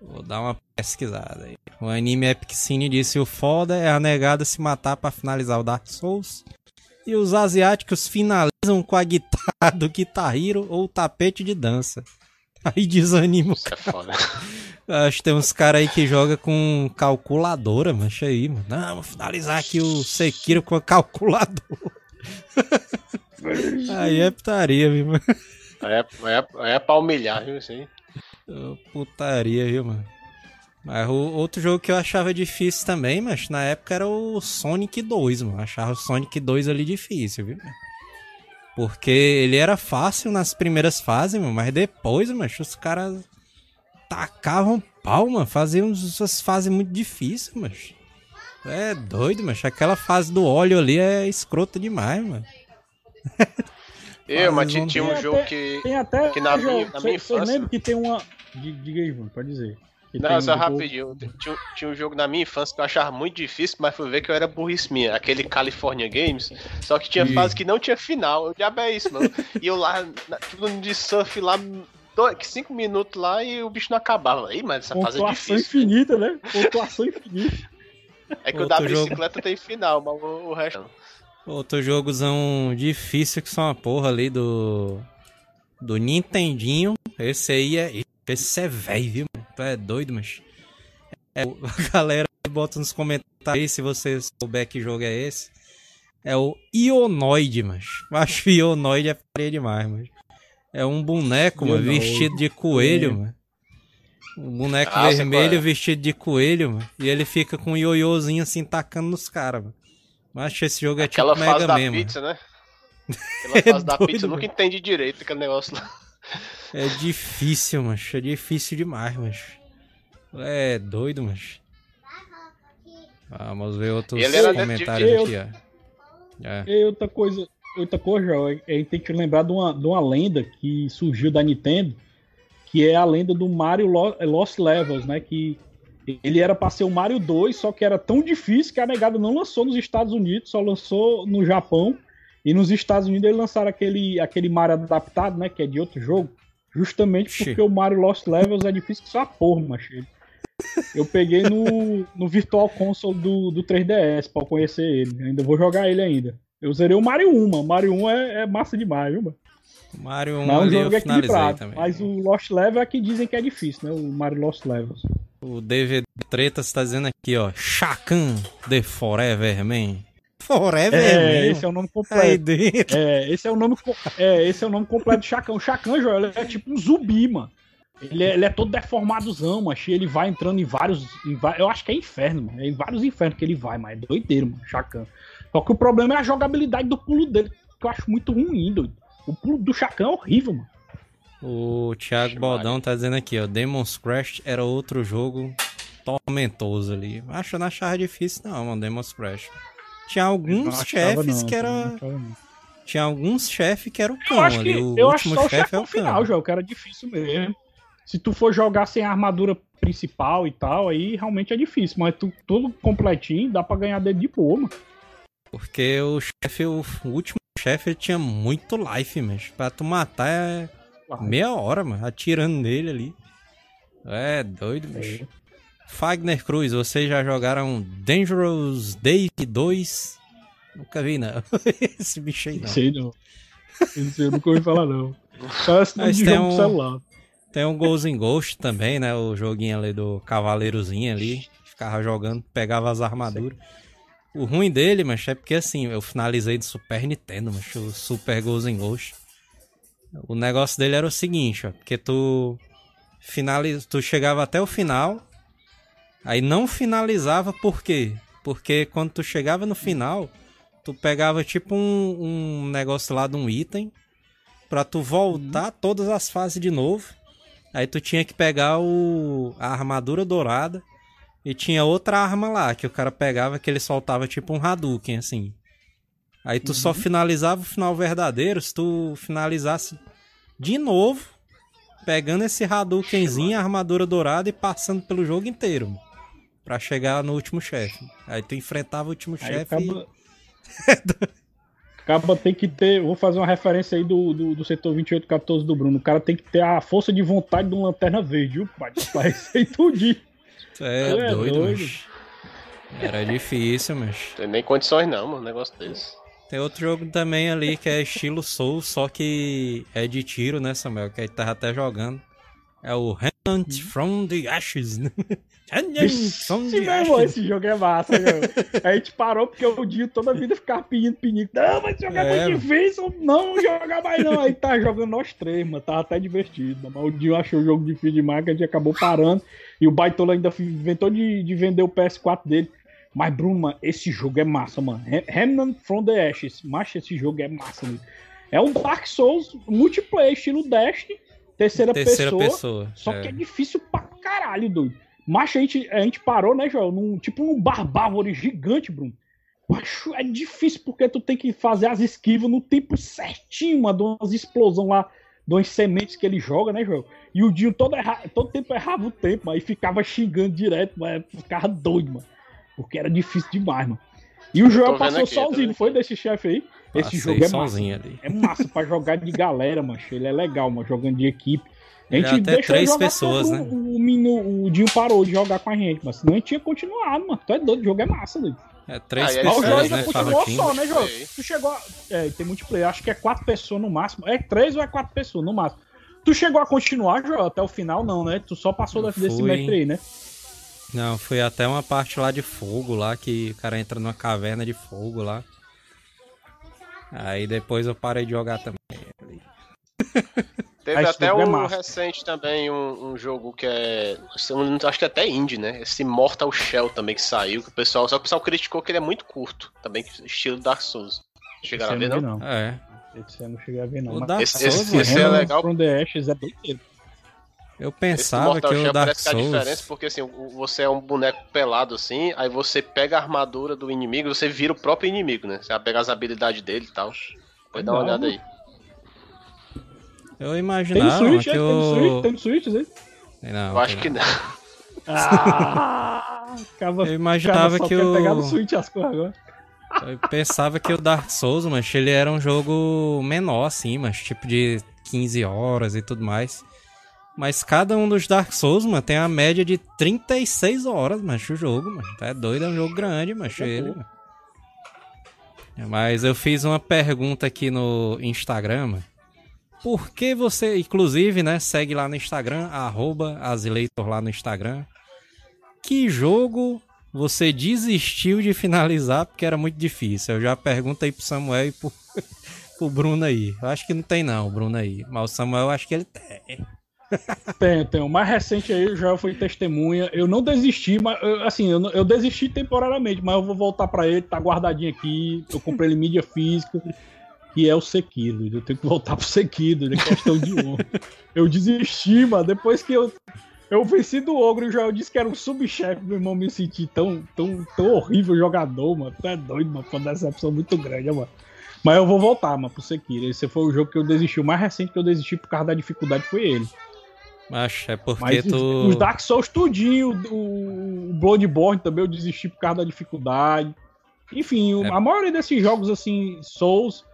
[SPEAKER 2] Vou dar uma pesquisada aí. O anime Epic Cine disse: o foda é a negada se matar pra finalizar o Dark Souls. E os asiáticos finalizam com a guitarra do Guitar Hero ou o tapete de dança. Aí desanima o
[SPEAKER 3] Isso é foda.
[SPEAKER 2] Acho que tem uns caras aí que joga com calculadora, mancha aí, mano. Não, vou finalizar aqui o Sekiro com a calculadora. aí é putaria, viu, mano?
[SPEAKER 3] É, é, é pra humilhar, viu?
[SPEAKER 2] Ô, Putaria, viu, mano? Mas o outro jogo que eu achava difícil também, mas na época era o Sonic 2, mano. Achava o Sonic 2 ali difícil, viu? Porque ele era fácil nas primeiras fases, mano, mas depois, mano, os caras tacavam pau, mano. Faziam essas fases muito difíceis, mano. É doido, mano. Aquela fase do óleo ali é escrota demais, mano.
[SPEAKER 3] Eu, mas tinha, um
[SPEAKER 4] tem
[SPEAKER 3] jogo
[SPEAKER 4] até-
[SPEAKER 3] que.
[SPEAKER 4] Tem até.
[SPEAKER 3] Que na
[SPEAKER 4] João,
[SPEAKER 3] minha- na minha
[SPEAKER 4] cê
[SPEAKER 3] infância-
[SPEAKER 4] lembra que tem uma. Di- Diga aí, João, pode dizer. Que
[SPEAKER 3] Não,
[SPEAKER 4] tem
[SPEAKER 3] só
[SPEAKER 4] um-
[SPEAKER 3] rapidinho. Tinha, tinha um jogo na minha infância que eu achava muito difícil, mas fui ver que eu era burrice minha. Aquele California Games. Só que tinha
[SPEAKER 2] Ih.
[SPEAKER 3] fase que não tinha final. Eu diabo é isso, mano. E eu lá, na- tudo de surf lá, dois, cinco minutos lá e o bicho não acabava. Aí, mas essa fase é
[SPEAKER 4] Pontuação
[SPEAKER 3] difícil.
[SPEAKER 4] infinita, né? Pontuação infinita.
[SPEAKER 3] É que o
[SPEAKER 2] Outro
[SPEAKER 3] da
[SPEAKER 2] jogo.
[SPEAKER 3] bicicleta tem final, mas o, o resto.
[SPEAKER 2] Outro jogozão difícil que são uma porra ali do. Do Nintendinho. Esse aí é. Esse é velho, viu? mano? Tu é doido, mas. É, a galera bota nos comentários aí se você souber que jogo é esse. É o Ionoid, mas. Eu acho que o Ionoid é faria demais, mas. É um boneco, mano, vestido de coelho, mano. Um boneco
[SPEAKER 3] Ah,
[SPEAKER 2] vermelho
[SPEAKER 3] é.
[SPEAKER 2] vestido de coelho, mano. E ele fica com um ioiôzinho assim tacando nos caras, mano. Que esse jogo é
[SPEAKER 3] Aquela
[SPEAKER 2] tipo
[SPEAKER 3] fase
[SPEAKER 2] Mega
[SPEAKER 3] da
[SPEAKER 2] mano.
[SPEAKER 3] pizza, né? Aquela fase da
[SPEAKER 2] doido,
[SPEAKER 3] pizza, eu nunca
[SPEAKER 2] velho.
[SPEAKER 3] entendi direito aquele negócio lá.
[SPEAKER 2] É difícil, macho. É difícil demais, macho. É doido, macho. Vamos ver outros comentários
[SPEAKER 4] eu-
[SPEAKER 2] aqui, ó. É.
[SPEAKER 4] E outra coisa, outra coisa, João, a gente tem que lembrar de uma, de uma lenda que surgiu da Nintendo, que é a lenda do Mario Lo- Lost Levels, né? Que ele era pra ser o Mario 2, só que era tão difícil que a negada não lançou nos Estados Unidos, só lançou no Japão. E nos Estados Unidos eles lançaram aquele, aquele Mario adaptado, né? Que é de outro jogo. Justamente porque o Mario Lost Levels é difícil que só a porra, macho. Eu peguei no, no Virtual Console do, do 3DS pra conhecer ele. Ainda vou jogar ele ainda. Eu zerei o Mario 1, mano. Mario 1 é, é massa demais, viu, mano?
[SPEAKER 2] Mario 1
[SPEAKER 4] Mas o
[SPEAKER 2] ali eu
[SPEAKER 4] jogo é equilibrado.
[SPEAKER 2] também.
[SPEAKER 4] Mas o Lost Level é que dizem que é difícil, né? O Mario Lost Levels.
[SPEAKER 2] O DVD Treta está dizendo aqui, ó. Shakan The Forever Man. Forever
[SPEAKER 4] É,
[SPEAKER 2] Man?
[SPEAKER 4] esse é o nome completo. É, esse é o nome, é, esse é o nome completo de Chacan. O Chacan, Joel, ele é tipo um zumbi, mano. Ele é, ele é todo deformadozão, mas ele vai entrando em vários, em Eu acho que é inferno, mano. É em vários infernos que ele vai, mas é doideiro, mano. Chacan. Só que o problema é a jogabilidade do pulo dele, que eu acho muito ruim, doido. O pulo do Chacan é horrível, mano.
[SPEAKER 2] O Thiago
[SPEAKER 3] Vixe,
[SPEAKER 2] Baldão tá dizendo aqui, ó. Demon's Crash era outro jogo tormentoso ali. Acho não achava difícil, não, mano. Demon's Crash. Tinha alguns
[SPEAKER 4] achava,
[SPEAKER 2] chefes
[SPEAKER 4] não,
[SPEAKER 2] que era. Tinha alguns chefes que era o cão
[SPEAKER 4] Eu acho que
[SPEAKER 2] ali. O
[SPEAKER 4] eu acho
[SPEAKER 2] último
[SPEAKER 4] só o
[SPEAKER 2] chefe é
[SPEAKER 4] chefe
[SPEAKER 2] o
[SPEAKER 4] final. Joel, que era difícil mesmo. Se tu for jogar sem a armadura principal e tal, aí realmente é difícil. Mas tu, tudo completinho, dá pra ganhar dele de boa, mano.
[SPEAKER 2] Porque o chefe, o, o último chefe, tinha muito life, mas pra tu matar é meia hora, mano, atirando nele ali. É doido, bicho. É. Fagner Cruz, vocês já jogaram Dangerous Day 2? Nunca vi, não. Esse bicho aí não.
[SPEAKER 4] Sei não. Eu não sei, eu nunca ouvi falar, não. Parece
[SPEAKER 2] Mas tem um, celular. Tem um Ghost in Ghost também, né? O joguinho ali do cavaleirozinho ali. Ficava jogando, pegava as armaduras. O ruim dele, mas é porque assim, eu finalizei de Super Nintendo, mas o Super Ghost in Ghost. O negócio dele era o seguinte, ó, porque tu finaliz... tu chegava até o final, aí não finalizava por quê? Porque quando tu chegava no final, tu pegava tipo um, um negócio lá de um item para tu voltar uhum. todas as fases de novo. Aí tu tinha que pegar o a armadura dourada e tinha outra arma lá que o cara pegava que ele soltava tipo um Hadouken assim. Aí tu uhum. só finalizava o final verdadeiro se tu finalizasse de novo pegando esse Hadoukenzinho, a armadura dourada e passando pelo jogo inteiro. Pra chegar no último chefe. Aí tu enfrentava o último chefe acaba...
[SPEAKER 4] e... Acaba tem que ter. Vou fazer uma referência aí do, do, do setor 2814 do Bruno. O cara tem que ter a força de vontade de uma lanterna verde, viu, pai? Pra isso aí tudinho.
[SPEAKER 2] É, é doido, doido. Mas... Era difícil, mas.
[SPEAKER 3] Tem nem condições não, mano, um negócio desse.
[SPEAKER 2] Tem outro jogo também ali que é estilo Soul, só que é de tiro, né, Samuel? Que a gente tava até jogando. É o Hunt from the Ashes.
[SPEAKER 4] from the Ashes. esse jogo é massa, meu. A gente parou porque o Dinho toda a vida ficava pedindo pinico. Não, mas jogar é, muito difícil, não jogar mais não. Aí tá jogando nós três, mano. Tava até divertido. Mas o Dinho achou o jogo difícil demais, que a gente acabou parando. E o Baitola ainda inventou de, de vender o PS4 dele. Mas, Bruno, mano, esse jogo é massa, mano. Remnant from the Ashes. Macho, esse jogo é massa, mano. É um Dark Souls multiplayer, estilo Destiny terceira, terceira pessoa, pessoa. Só é. que é difícil pra caralho, doido. Mas a gente, a gente parou, né, Joel? Num, tipo num barbárvore gigante, Bruno. Macho, é difícil porque tu tem que fazer as esquivas no tempo certinho, mano. Umas explosões lá, de umas sementes que ele joga, né, Joel? E o Dinho todo, erra, todo tempo errava o tempo, aí ficava xingando direto, mas ficava doido, mano. Porque era difícil demais, mano. E o Joel passou aqui, sozinho, não foi desse chefe aí? Esse jogo é massa. Ali. É massa pra jogar de galera, mancho. Ele é legal, mano, jogando de equipe. A gente
[SPEAKER 2] até deixou três pessoas, né?
[SPEAKER 4] O, o, o, Dinho parou de jogar com a gente, mas senão a gente tinha continuado, mano. Tu é doido, o jogo é massa, doido.
[SPEAKER 2] É, três ah, pessoas,
[SPEAKER 4] é, né? continuou só, né, jogo? Tu chegou. A... É, tem multiplayer, acho que é quatro pessoas no máximo. É três ou é quatro pessoas no máximo. Tu chegou a continuar, João, até o final, não, né? Tu só passou desse fui... mestre aí, né?
[SPEAKER 2] Não, foi até uma parte lá de fogo lá, que o cara entra numa caverna de fogo lá. Aí depois eu parei de jogar também.
[SPEAKER 3] Teve até um recente também, um, um, jogo que é. Acho que é até indie, né? Esse Mortal Shell também que saiu, que o pessoal. Só que o pessoal criticou que ele é muito curto. Também, estilo Dark Souls. Chegaram a ver, não? não?
[SPEAKER 4] É. Esse eu não cheguei a ver, não.
[SPEAKER 2] O Dark esse, Souls, esse, esse é legal. The Ashes é doido. Eu pensava que o Dark Souls... que a diferença
[SPEAKER 3] porque assim, você é um boneco pelado assim, aí você pega a armadura do inimigo, você vira o próprio inimigo, né? Você vai pegar as habilidades dele e tal. Pode dar uma olhada aí.
[SPEAKER 2] Eu imaginava tem Switch, que
[SPEAKER 4] é?
[SPEAKER 2] o...
[SPEAKER 4] Tem Switch, tem Switch,
[SPEAKER 3] Não, eu acho que não.
[SPEAKER 4] Ah, acaba,
[SPEAKER 2] eu imaginava que o...
[SPEAKER 4] pegar no Switch as coisas agora.
[SPEAKER 2] Eu pensava que o Dark Souls, mas ele era um jogo menor, assim, mas tipo de 15 horas e tudo mais. Mas cada um dos Dark Souls, mano, tem a média de 36 horas, mas o jogo, mano. Tá doido, é um jogo grande, é ele, mano. Mas eu fiz uma pergunta aqui no Instagram, mano. Por que você, inclusive, né, segue lá no Instagram, arroba Azileitor lá no Instagram. Que jogo você desistiu de finalizar porque era muito difícil? Eu já pergunto aí pro Samuel e pro, pro Bruno aí. Eu acho que não tem não, o Bruno aí. Mas o Samuel eu acho que ele tem.
[SPEAKER 4] Tem, tem. O mais recente aí, já foi testemunha. Eu não desisti, mas assim, eu, eu desisti temporariamente, mas eu vou voltar para ele, tá guardadinho aqui. Eu comprei ele mídia física, que é o Sekiro. Eu tenho que voltar pro Sekiro, é questão de honra. Eu desisti, mano, depois que eu eu venci do Ogro, já eu disse que era um subchefe, meu irmão me senti tão, tão, tão horrível jogador, mano. Tu é doido, mano. Foi uma decepção muito grande, mano. Mas eu vou voltar, mano, pro Sekiro. Esse foi o jogo que eu desisti. O mais recente que eu desisti por causa da dificuldade foi ele.
[SPEAKER 2] Mas é porque
[SPEAKER 4] Mas
[SPEAKER 2] tu.
[SPEAKER 4] os, Dark Souls tudinho, o, Bloodborne também eu desisti por causa da dificuldade. Enfim,
[SPEAKER 2] É.
[SPEAKER 4] a maioria desses jogos assim, Souls.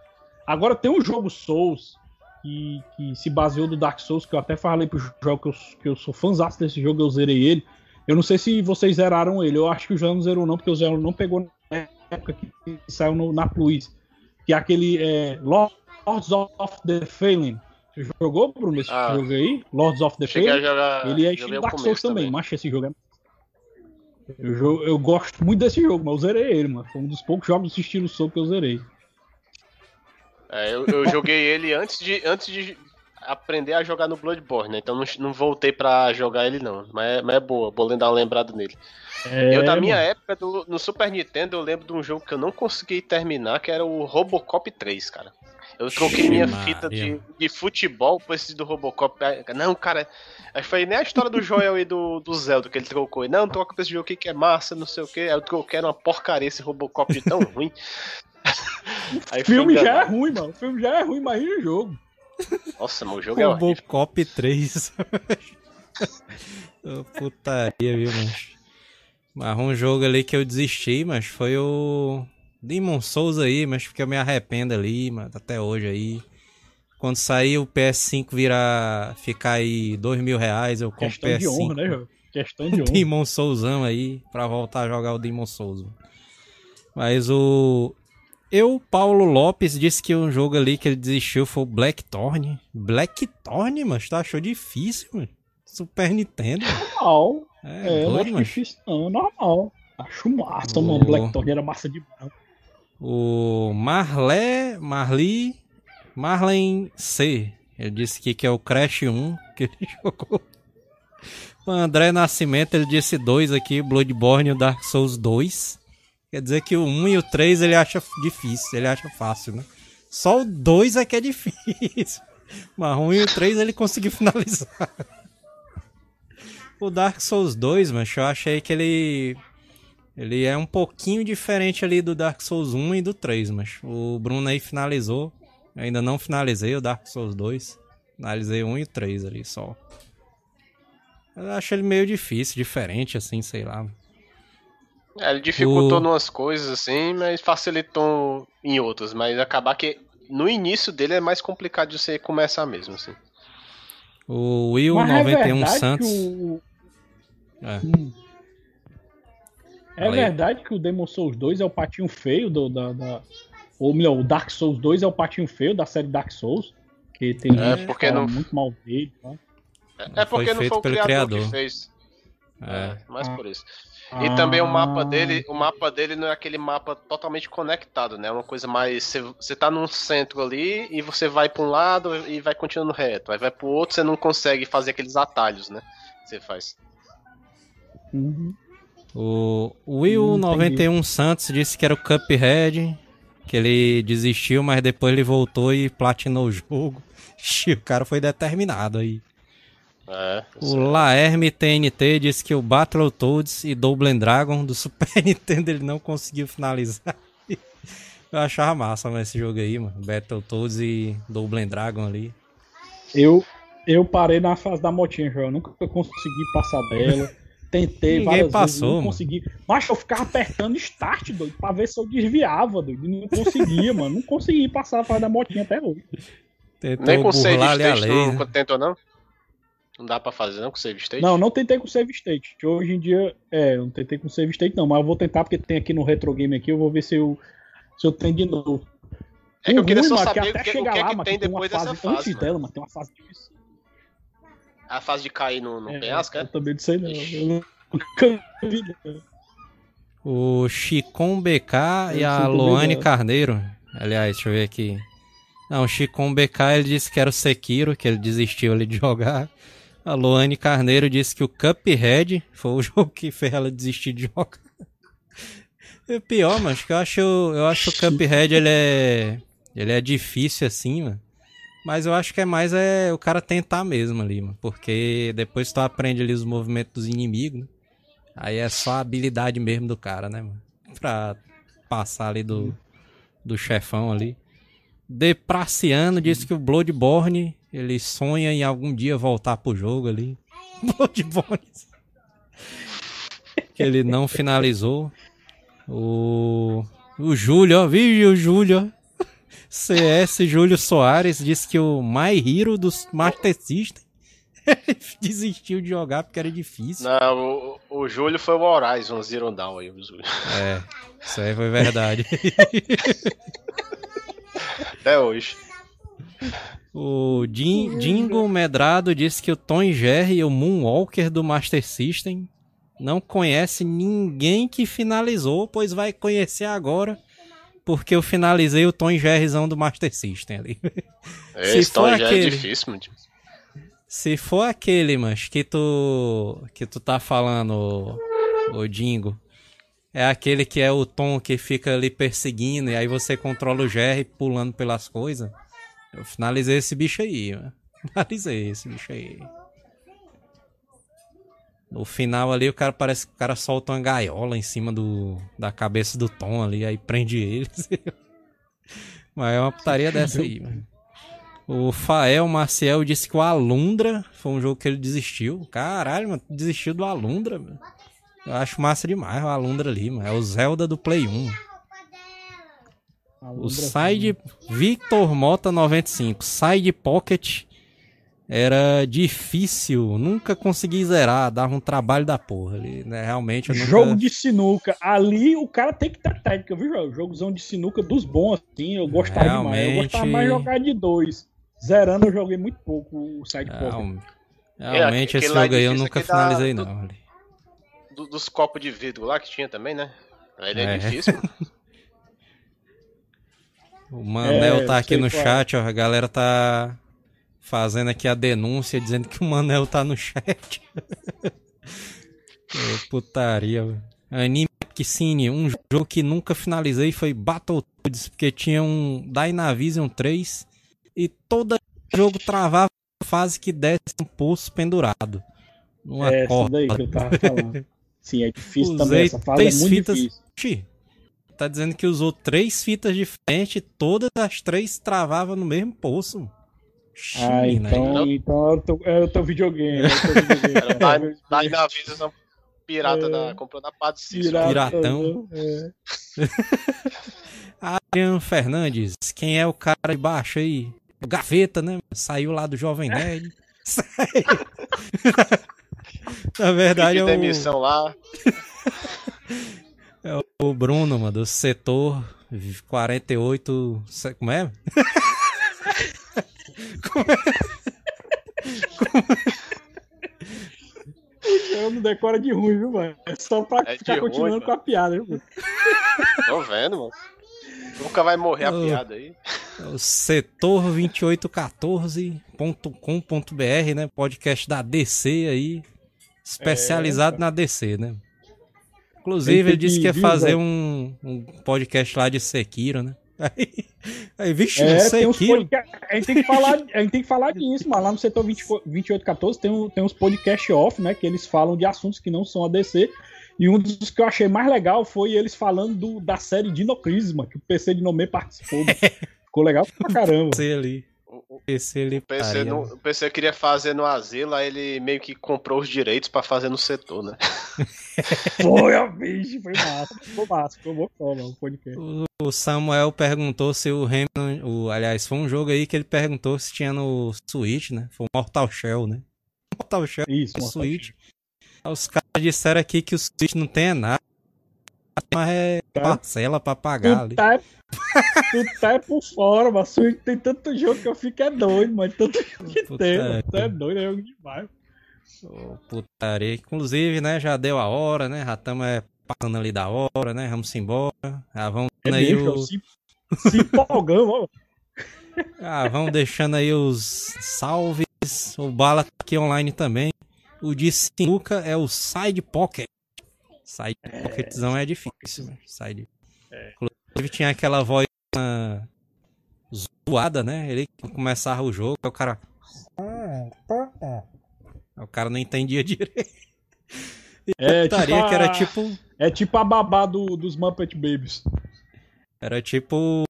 [SPEAKER 4] Agora tem um jogo Souls que, que se baseou do Dark Souls, que eu até falei pro jogo que eu, que eu sou fãzão desse jogo, eu zerei ele. Eu não sei se vocês zeraram ele, eu acho que o João não zerou não, porque o Zero não pegou na época que saiu no- na Plus. Que é aquele é, Lords of the Fallen. Jogou, Bruno, esse
[SPEAKER 3] Ah.
[SPEAKER 4] jogo aí? Lords of the
[SPEAKER 3] jogar.
[SPEAKER 4] Ele é estilo Dark Souls
[SPEAKER 3] começo
[SPEAKER 4] também, mas esse jogo é. Eu, eu gosto muito desse jogo, mas eu zerei ele, mano. Foi um dos poucos jogos desse estilo Soul que eu zerei.
[SPEAKER 3] É, eu, eu joguei ele antes de, antes de aprender a jogar no Bloodborne, né? Então não, não voltei pra jogar ele não. Mas é, mas é boa, vou dar uma lembrada nele.
[SPEAKER 4] É,
[SPEAKER 3] eu, da minha
[SPEAKER 4] mano.
[SPEAKER 3] época, do- no Super Nintendo, eu lembro de um jogo que eu não consegui terminar, que era o Robocop 3, cara. Eu troquei
[SPEAKER 2] Ixi,
[SPEAKER 3] minha fita de, de futebol por esse do Robocop. Ah, Não, cara, acho que foi nem a história do Joel e do, do Zelda que ele trocou. Não, troca pra esse jogo aqui que é massa, não sei o que. Aí eu troquei, era uma porcaria esse Robocop de tão ruim. Aí
[SPEAKER 4] O filme já é ruim, mano. O filme já é ruim, imagina o jogo.
[SPEAKER 3] Nossa, mas o jogo é horrível.
[SPEAKER 2] Robocop 3. Ô, Putaria, viu, mano? Mas um jogo ali que eu desisti, mas foi o Demon Souls aí, mas porque eu me arrependo ali, mano, até hoje aí. Quando sair o PS5 virar, ficar aí dois mil reais, eu compro
[SPEAKER 4] Questão
[SPEAKER 2] PS5.
[SPEAKER 4] de honra, né, jogo? Questão de honra.
[SPEAKER 2] Demon Soulsão aí, pra voltar a jogar o Demon Souls. mano. Mas o. Eu, Paulo Lopes, disse que um jogo ali que ele desistiu foi o Blackthorn. Blackthorn, mano, tu achou difícil, mano? Super Nintendo.
[SPEAKER 4] Normal.
[SPEAKER 2] É,
[SPEAKER 4] É, não
[SPEAKER 2] doido,
[SPEAKER 4] acho
[SPEAKER 2] mano.
[SPEAKER 4] difícil, não. Normal. Acho massa,
[SPEAKER 2] O-
[SPEAKER 4] mano. Blackthorn era massa demais.
[SPEAKER 2] O Marlé, Marli, Marlen C. Ele disse que, que é o Crash 1 que ele jogou. O André Nascimento, ele disse 2 aqui, Bloodborne e o Dark Souls 2. Quer dizer que o 1 e o 3 ele acha difícil, ele acha fácil, né? Só o 2 é que é difícil. Mas o 1 e o 3 ele conseguiu finalizar. O Dark Souls 2, mas eu achei que ele ele é um pouquinho diferente ali do Dark Souls 1 e do 3, mas o Bruno aí finalizou. Eu ainda não finalizei o Dark Souls 2. Finalizei o 1 e o 3 ali só. Eu acho ele meio difícil, diferente assim, sei lá.
[SPEAKER 3] É, ele dificultou
[SPEAKER 2] O-
[SPEAKER 3] numas coisas assim, mas facilitou em outras. Mas acabar que no início dele é mais complicado de você começar mesmo, assim.
[SPEAKER 2] O Will
[SPEAKER 4] Mas é
[SPEAKER 2] 91
[SPEAKER 4] verdade
[SPEAKER 2] Santos.
[SPEAKER 4] que o...
[SPEAKER 2] É.
[SPEAKER 4] Hum. É
[SPEAKER 2] Fala aí.
[SPEAKER 4] verdade que o Demon Souls 2 é o patinho feio do, da, da- Ou melhor, o Dark Souls 2 é o patinho feio da série Dark Souls. Que tem
[SPEAKER 3] É,
[SPEAKER 4] gente que
[SPEAKER 3] porque não-
[SPEAKER 4] muito mal dele. Tá?
[SPEAKER 3] É, é
[SPEAKER 2] Foi
[SPEAKER 3] porque não
[SPEAKER 2] feito
[SPEAKER 3] foi o
[SPEAKER 2] pelo
[SPEAKER 3] criador,
[SPEAKER 2] criador.
[SPEAKER 3] que fez.
[SPEAKER 2] É.
[SPEAKER 3] É, mais
[SPEAKER 4] Ah.
[SPEAKER 3] por isso. E também o mapa
[SPEAKER 4] Ah.
[SPEAKER 3] dele, o mapa dele não é aquele mapa totalmente conectado, né? É uma coisa mais. Você, tá num centro ali e você vai pra um lado e vai continuando reto. Aí vai pro outro, você não consegue fazer aqueles atalhos, né? que Você faz.
[SPEAKER 4] Uhum.
[SPEAKER 2] O Will
[SPEAKER 4] Hum,
[SPEAKER 2] 91 Santos disse que era o Cuphead, que ele desistiu, mas depois ele voltou e platinou o jogo. Ixi, o cara foi determinado aí.
[SPEAKER 3] É,
[SPEAKER 2] O Laerme TNT disse que o Battletoads e Double Dragon do Super Nintendo ele não conseguiu finalizar. Eu achava massa mas esse jogo aí, mano. Battletoads e Double Dragon ali.
[SPEAKER 4] Eu, eu parei na fase da motinha, João. Eu nunca consegui passar dela. Tentei
[SPEAKER 2] Ninguém
[SPEAKER 4] várias
[SPEAKER 2] passou,
[SPEAKER 4] vezes, não consegui. Mas eu ficava apertando start, doido, pra ver se eu desviava, doido. Não conseguia, mano. Não consegui passar a fase da motinha até hoje.
[SPEAKER 2] Tentou
[SPEAKER 3] Nem com save state não
[SPEAKER 2] né?
[SPEAKER 3] tentou, não? Não dá pra fazer, não, com save state?
[SPEAKER 4] Não, não tentei com save state. Hoje em dia, é, eu não tentei com save state, não. Mas eu vou tentar porque tem aqui no retro game aqui. Eu vou ver se eu, se eu tenho de novo.
[SPEAKER 3] É que eu queria
[SPEAKER 4] ruim,
[SPEAKER 3] só
[SPEAKER 4] mano,
[SPEAKER 3] saber
[SPEAKER 4] que
[SPEAKER 3] o
[SPEAKER 4] até
[SPEAKER 3] que,
[SPEAKER 4] chegar
[SPEAKER 3] que é
[SPEAKER 4] lá,
[SPEAKER 3] que
[SPEAKER 4] mas
[SPEAKER 3] tem depois
[SPEAKER 4] fase
[SPEAKER 3] dessa fase.
[SPEAKER 4] antes
[SPEAKER 3] mano.
[SPEAKER 4] dela, mas tem uma fase difícil.
[SPEAKER 3] A fase de cair no, no
[SPEAKER 4] É,
[SPEAKER 3] penhasco,
[SPEAKER 4] eu
[SPEAKER 3] é?
[SPEAKER 4] também não sei não. Eu nunca vi, não.
[SPEAKER 2] O Chicom BK e
[SPEAKER 4] Eu
[SPEAKER 2] a Loane
[SPEAKER 4] não.
[SPEAKER 2] Carneiro. Aliás, deixa eu ver aqui. Não, o Chicom BK ele disse que era o Sekiro, que ele desistiu ali de jogar. A Loane Carneiro disse que o Cuphead foi o jogo que fez ela desistir de jogar. É pior, mas que eu acho, eu acho que o Cuphead ele é, ele é difícil assim, mano. Mas eu acho que é mais é o cara tentar mesmo ali, mano. Porque depois tu aprende ali os movimentos dos inimigos, né? Aí é só a habilidade mesmo do cara, né, mano? Pra passar ali do, do chefão ali. Depraciano disse que o Bloodborne Ele sonha em algum dia voltar pro jogo ali. Blood Bones. que ele não finalizou. O, o Júlio, ó, vive o Júlio. ó. CS Júlio Soares disse que o My Hero dos Master System desistiu de jogar porque era difícil.
[SPEAKER 3] Não, o, o Júlio foi o Horizon Zero Dawn aí, o Júlio.
[SPEAKER 2] É, isso aí foi verdade.
[SPEAKER 3] Até hoje.
[SPEAKER 2] O Jin, Dingo Medrado disse que o Tom Jerry, o Moonwalker do Master System, não conhece ninguém que finalizou, pois vai conhecer agora, porque eu finalizei o Tom Jerryzão do Master System ali. Se
[SPEAKER 3] Esse
[SPEAKER 2] for
[SPEAKER 3] tom já é
[SPEAKER 2] aquele-
[SPEAKER 3] difícil, mano.
[SPEAKER 2] Se for aquele, mas que tu que tu tá falando, o Dingo, é aquele que é o Tom que fica ali perseguindo e aí você controla o Jerry pulando pelas coisas. Eu finalizei esse bicho aí, mano. Finalizei esse bicho aí. No final ali o cara parece que o cara solta uma gaiola em cima do da cabeça do Tom ali, aí prende ele. Mas é uma putaria dessa aí, mano. O Fael Maciel disse que o Alundra foi um jogo que ele desistiu. Caralho, mano, desistiu do Alundra, mano. Eu acho massa demais o Alundra ali, mano. É o Zelda do Play 1. O Side Victor Mota 95. Side Pocket era difícil. Nunca consegui zerar. Dava um trabalho da porra ali, né? Realmente eu nunca...
[SPEAKER 4] Jogo de sinuca. Ali o cara tem que ter técnica, viu, João? Jogozão de sinuca dos bons, assim. Eu gostava demais. Eu
[SPEAKER 2] Realmente-
[SPEAKER 4] gostava mais de jogar de dois. Zerando eu joguei muito pouco o Side.
[SPEAKER 2] Real- Realmente
[SPEAKER 3] aquele
[SPEAKER 2] esse
[SPEAKER 3] é
[SPEAKER 2] jogo aí eu nunca finalizei
[SPEAKER 3] do-
[SPEAKER 2] não. ali.
[SPEAKER 3] Do- dos copos de vidro lá que tinha também, né? Ele é,
[SPEAKER 2] É.
[SPEAKER 3] difícil.
[SPEAKER 2] O Manel
[SPEAKER 4] É,
[SPEAKER 2] tá aqui no
[SPEAKER 4] qual é.
[SPEAKER 2] chat, ó. A galera tá fazendo aqui a denúncia, dizendo que o Manel tá no chat. Ô, putaria, velho. Anime Kissine, um jogo que nunca finalizei foi Battletoads, porque tinha um Dynavision 3 e todo jogo travava a fase que desce um poço pendurado. Numa
[SPEAKER 4] É,
[SPEAKER 2] corda.
[SPEAKER 4] daí que eu tava falando. Sim, é difícil
[SPEAKER 2] Usei
[SPEAKER 4] também. Essa fase é muito
[SPEAKER 2] fitas-
[SPEAKER 4] difícil.
[SPEAKER 2] Tá dizendo que usou três fitas diferentes e todas as três travavam no mesmo poço.
[SPEAKER 4] Ah, então,
[SPEAKER 3] Não.
[SPEAKER 4] então é o teu, é o teu videogame. É o teu videogame.
[SPEAKER 3] Era Daí daí na pirata
[SPEAKER 4] É.
[SPEAKER 3] da. comprou da Padre
[SPEAKER 4] Pirata,
[SPEAKER 2] Piratão.
[SPEAKER 4] É.
[SPEAKER 2] Adrian Fernandes, quem é o cara de baixo aí? O Gaveta, né? Saiu lá do Jovem Nerd. Na verdade, é o,
[SPEAKER 3] demissão lá.
[SPEAKER 2] o Bruno, mano, do setor 48. se- Como é?
[SPEAKER 4] Eu não decora de ruim, viu, mano? É só pra
[SPEAKER 3] É de
[SPEAKER 4] ficar
[SPEAKER 3] ruim,
[SPEAKER 4] continuando
[SPEAKER 3] mano.
[SPEAKER 4] com a piada, viu? mano?
[SPEAKER 3] Tô vendo, mano. Nunca vai morrer a piada aí.
[SPEAKER 2] É o setor2814.com.br, né? Podcast da DC aí. Especializado na DC, né? Inclusive, ele disse que ia fazer
[SPEAKER 4] viu,
[SPEAKER 2] um, um podcast lá de Sekiro, né? Aí, aí vixe,
[SPEAKER 4] É, podcasts. A gente tem que falar, a gente tem que falar disso, mas lá no setor 20 2814 tem, um, tem uns podcast off, né? Que eles falam de assuntos que não são ADC. E um dos que eu achei mais legal foi eles falando do- da série Dino Crisis, mano, que o PC de Nome participou. Ficou legal pra caramba.
[SPEAKER 2] PC ali.
[SPEAKER 3] O-
[SPEAKER 2] PC ali.
[SPEAKER 3] o PC, não-
[SPEAKER 2] né?
[SPEAKER 3] o PC queria fazer no asilo, aí ele meio que comprou os direitos pra fazer no setor, né?
[SPEAKER 4] Foi, ó, bicho, foi massa. Ficou massa, ficou bom, mano, o podcast.
[SPEAKER 2] O Samuel perguntou se o Hamilton. O, aliás, foi um jogo aí que ele perguntou se tinha no Switch, né? Foi o Mortal Shell, né? Mortal Shell
[SPEAKER 4] Isso,
[SPEAKER 2] no
[SPEAKER 4] mano.
[SPEAKER 2] Switch. Os caras disseram aqui que o Switch não tem nada. Mas é
[SPEAKER 4] Tá.
[SPEAKER 2] parcela pra pagar ali.
[SPEAKER 4] Tu tá, tu tá por fora, mas tem tanto jogo que eu fico é doido, mano. Tanto jogo que tem, mano. Tu é doido, é jogo demais.
[SPEAKER 2] Ô, putaria. Inclusive, né? Já deu a hora, né? Já estamos é, passando ali da hora, né? Vamos embora. Já vamos
[SPEAKER 4] É
[SPEAKER 2] aí
[SPEAKER 4] mesmo,
[SPEAKER 2] o-
[SPEAKER 4] se, se empolgamos, ó.
[SPEAKER 2] Ah, vamos deixando aí os salves. O Bala tá aqui online também. O de Sinuca é o Side Pocket. Side Pocketzão é difícil, né? Side. Inclusive tinha aquela voz ah, zoada, né? Ele começava o jogo, aí o cara. O cara não entendia direito.
[SPEAKER 4] É
[SPEAKER 2] Putaria
[SPEAKER 4] tipo,
[SPEAKER 2] que era
[SPEAKER 4] a,
[SPEAKER 2] tipo.
[SPEAKER 4] é tipo a babá do, dos Muppet Babies.
[SPEAKER 2] Era tipo.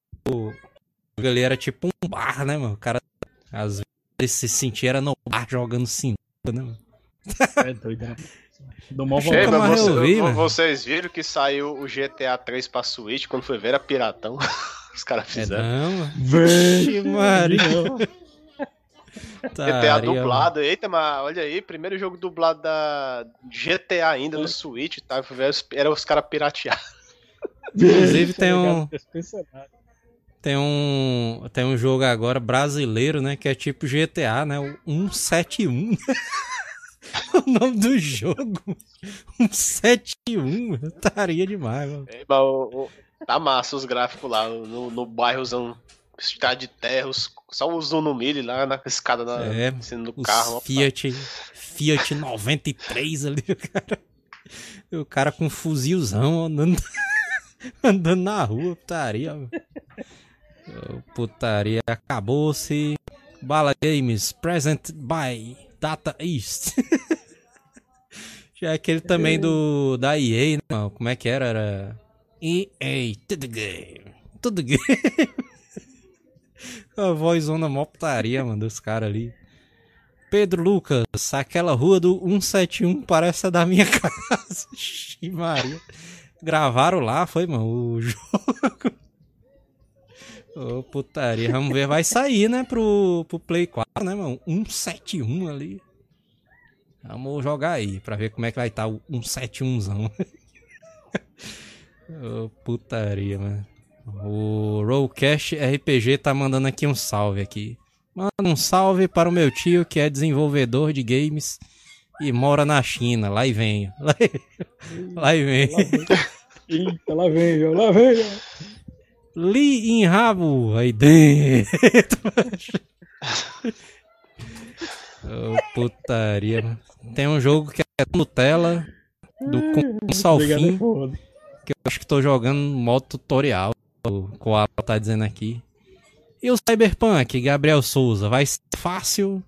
[SPEAKER 2] Ali era tipo um bar, né, mano? O cara. Às vezes ele se sentir era no bar jogando sinuca, né? mano?
[SPEAKER 4] É doido,
[SPEAKER 2] Nunca
[SPEAKER 3] mas
[SPEAKER 2] mais
[SPEAKER 3] você-
[SPEAKER 2] resolvi,
[SPEAKER 3] vocês viram que saiu o GTA 3 pra Switch quando foi ver era piratão? Os caras
[SPEAKER 2] É
[SPEAKER 3] fizeram.
[SPEAKER 2] não.
[SPEAKER 4] Vixe,
[SPEAKER 2] Maria.
[SPEAKER 3] GTA dublado. Eita, mas olha aí, primeiro jogo dublado da GTA ainda no Switch, tá? Era os caras pirateados.
[SPEAKER 2] Inclusive, tem um-. Tem um, tem um jogo agora brasileiro, né? Que é tipo GTA, né? O 171. o nome do jogo. 171. Estaria demais, mano.
[SPEAKER 3] Ei, mas o- o- tá massa os gráficos lá, no, no bairrozão estrada de terra, os- só os no milho lá na escada da,
[SPEAKER 2] É,
[SPEAKER 3] do carro.
[SPEAKER 2] Fiat, Fiat 93 ali, o cara. O cara com um fuzilzão andando, andando na rua, putaria. Putaria, acabou-se. Bala Games, present by Data East. Já é aquele também do da EA, né? Como é que era? Era EA, tudo game. Tudo game. A vozona mó putaria, mano, dos caras ali. Pedro Lucas, aquela rua do 171 parece a da minha casa. Maria. Gravaram lá, foi, mano, o jogo. Ô, putaria. Vamos ver, vai sair, né, pro, pro Play 4, né, mano? 171 ali. Vamos jogar aí, pra ver como é que vai estar o 171zão. Ô, putaria, mano. O Rollcast RPG tá mandando aqui um salve aqui. Manda um salve para o meu tio que é desenvolvedor de games e mora na China. Lá e venho. Lá e, lá e vem.
[SPEAKER 4] Eita, lá vem, lá vem.
[SPEAKER 2] Li em rabo aí dentro. Ô, putaria. Tem um jogo que é Nutella, do fim,
[SPEAKER 4] foda.
[SPEAKER 2] que eu acho que tô jogando modo tutorial, o Koala tá dizendo aqui. E o Cyberpunk, Gabriel Souza, vai ser fácil?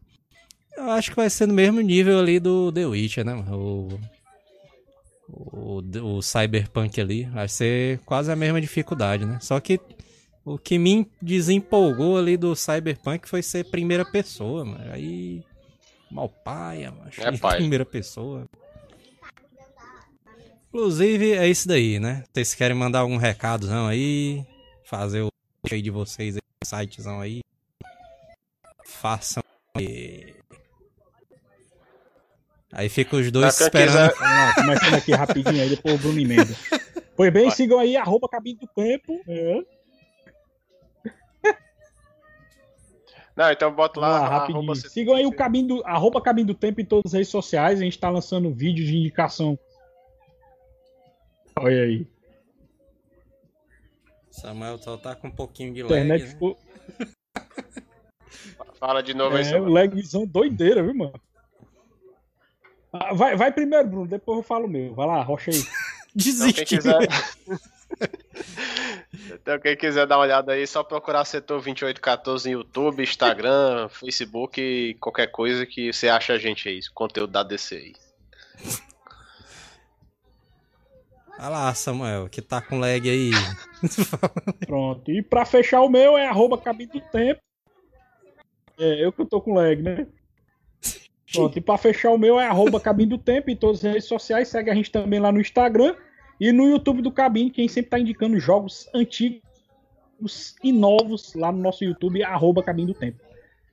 [SPEAKER 2] Eu acho que vai ser no mesmo nível ali do The Witcher, né? mano? O, o, o Cyberpunk ali vai ser quase a mesma dificuldade, né? Só que o que me desempolgou ali do Cyberpunk foi ser primeira pessoa, mano. Aí. Mal paia, mano.
[SPEAKER 3] É paia.
[SPEAKER 2] Primeira pessoa. Inclusive, é isso daí, né? Vocês querem mandar algum recadozão aí? Fazer o aí de vocês aí, sitezão aí? Façam aí. Aí fica os dois
[SPEAKER 3] quem
[SPEAKER 2] esperando.
[SPEAKER 4] Vamos lá, começando aqui rapidinho aí, depois o Bruno emenda. Pois bem,
[SPEAKER 3] Vai.
[SPEAKER 4] sigam aí, arroba cabine do tempo. É.
[SPEAKER 3] Não, então bota lá,
[SPEAKER 4] rapidinho. Sigam aí o cabine do, arroba cabine do tempo em todas as redes sociais. A gente tá lançando vídeos de indicação. Olha aí.
[SPEAKER 2] Samuel só tá com um pouquinho de
[SPEAKER 4] A
[SPEAKER 2] lag,
[SPEAKER 4] internet
[SPEAKER 2] né?
[SPEAKER 4] ficou.
[SPEAKER 3] Fala de novo aí,
[SPEAKER 4] É,
[SPEAKER 3] Samuel.
[SPEAKER 4] o lagzão doideira, viu, mano? Ah, vai, vai primeiro, Bruno, depois eu falo o meu. Vai lá, rocha aí.
[SPEAKER 3] Então, quem quiser... então, quem quiser dar uma olhada aí, só procurar Setor 2814 no YouTube, Instagram, Facebook e qualquer coisa que você acha a gente aí, conteúdo da DC aí.
[SPEAKER 2] Olha lá, Samuel, que tá com lag aí.
[SPEAKER 4] Pronto. E pra fechar o meu é arroba cabine do tempo. É, eu que eu tô com lag, né? Pronto. E pra fechar o meu é arroba cabine do tempo em todas as redes sociais. Segue a gente também lá no Instagram e no YouTube do Cabine, quem sempre tá indicando jogos antigos e novos lá no nosso YouTube, arroba do tempo.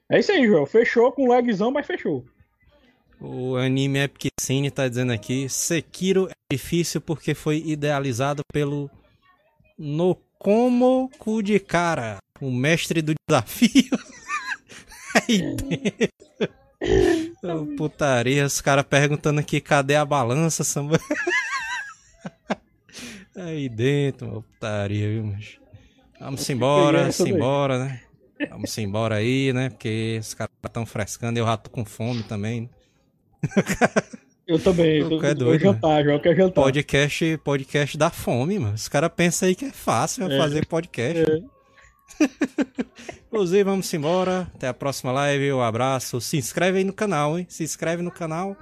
[SPEAKER 4] É isso aí, Joel. Fechou com lagzão, mas fechou.
[SPEAKER 2] O anime Epic Cine tá dizendo aqui: Sekiro é difícil porque foi idealizado pelo Nokomo Kudikara, o mestre do desafio. Aí dentro. Putaria, os caras perguntando aqui: cadê a balança, Samba? Aí dentro, putaria, viu, mas... Vamos embora, embora, né? Vamos embora aí, né? Porque os caras estão frescando e eu já tô com fome também. né?
[SPEAKER 4] Eu também. Eu,
[SPEAKER 2] Tu é doido,
[SPEAKER 4] jantar, Joel, quer jantar.
[SPEAKER 2] Podcast, podcast dá fome, mano. Os caras pensam aí que é fácil
[SPEAKER 4] É.
[SPEAKER 2] fazer podcast.
[SPEAKER 4] É.
[SPEAKER 2] Inclusive, vamos embora. Até a próxima live. Um abraço. Se inscreve aí no canal, hein? Se inscreve no canal.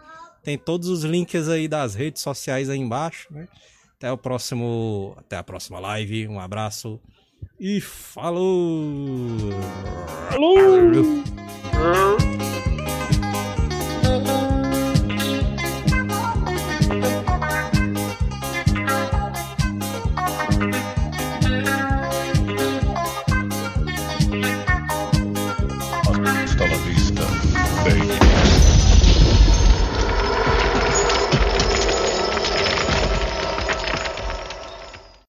[SPEAKER 2] Tem todos os links aí das redes sociais aí embaixo, né? Até o próximo. Até a próxima live. Um abraço. E falou!
[SPEAKER 4] Falou!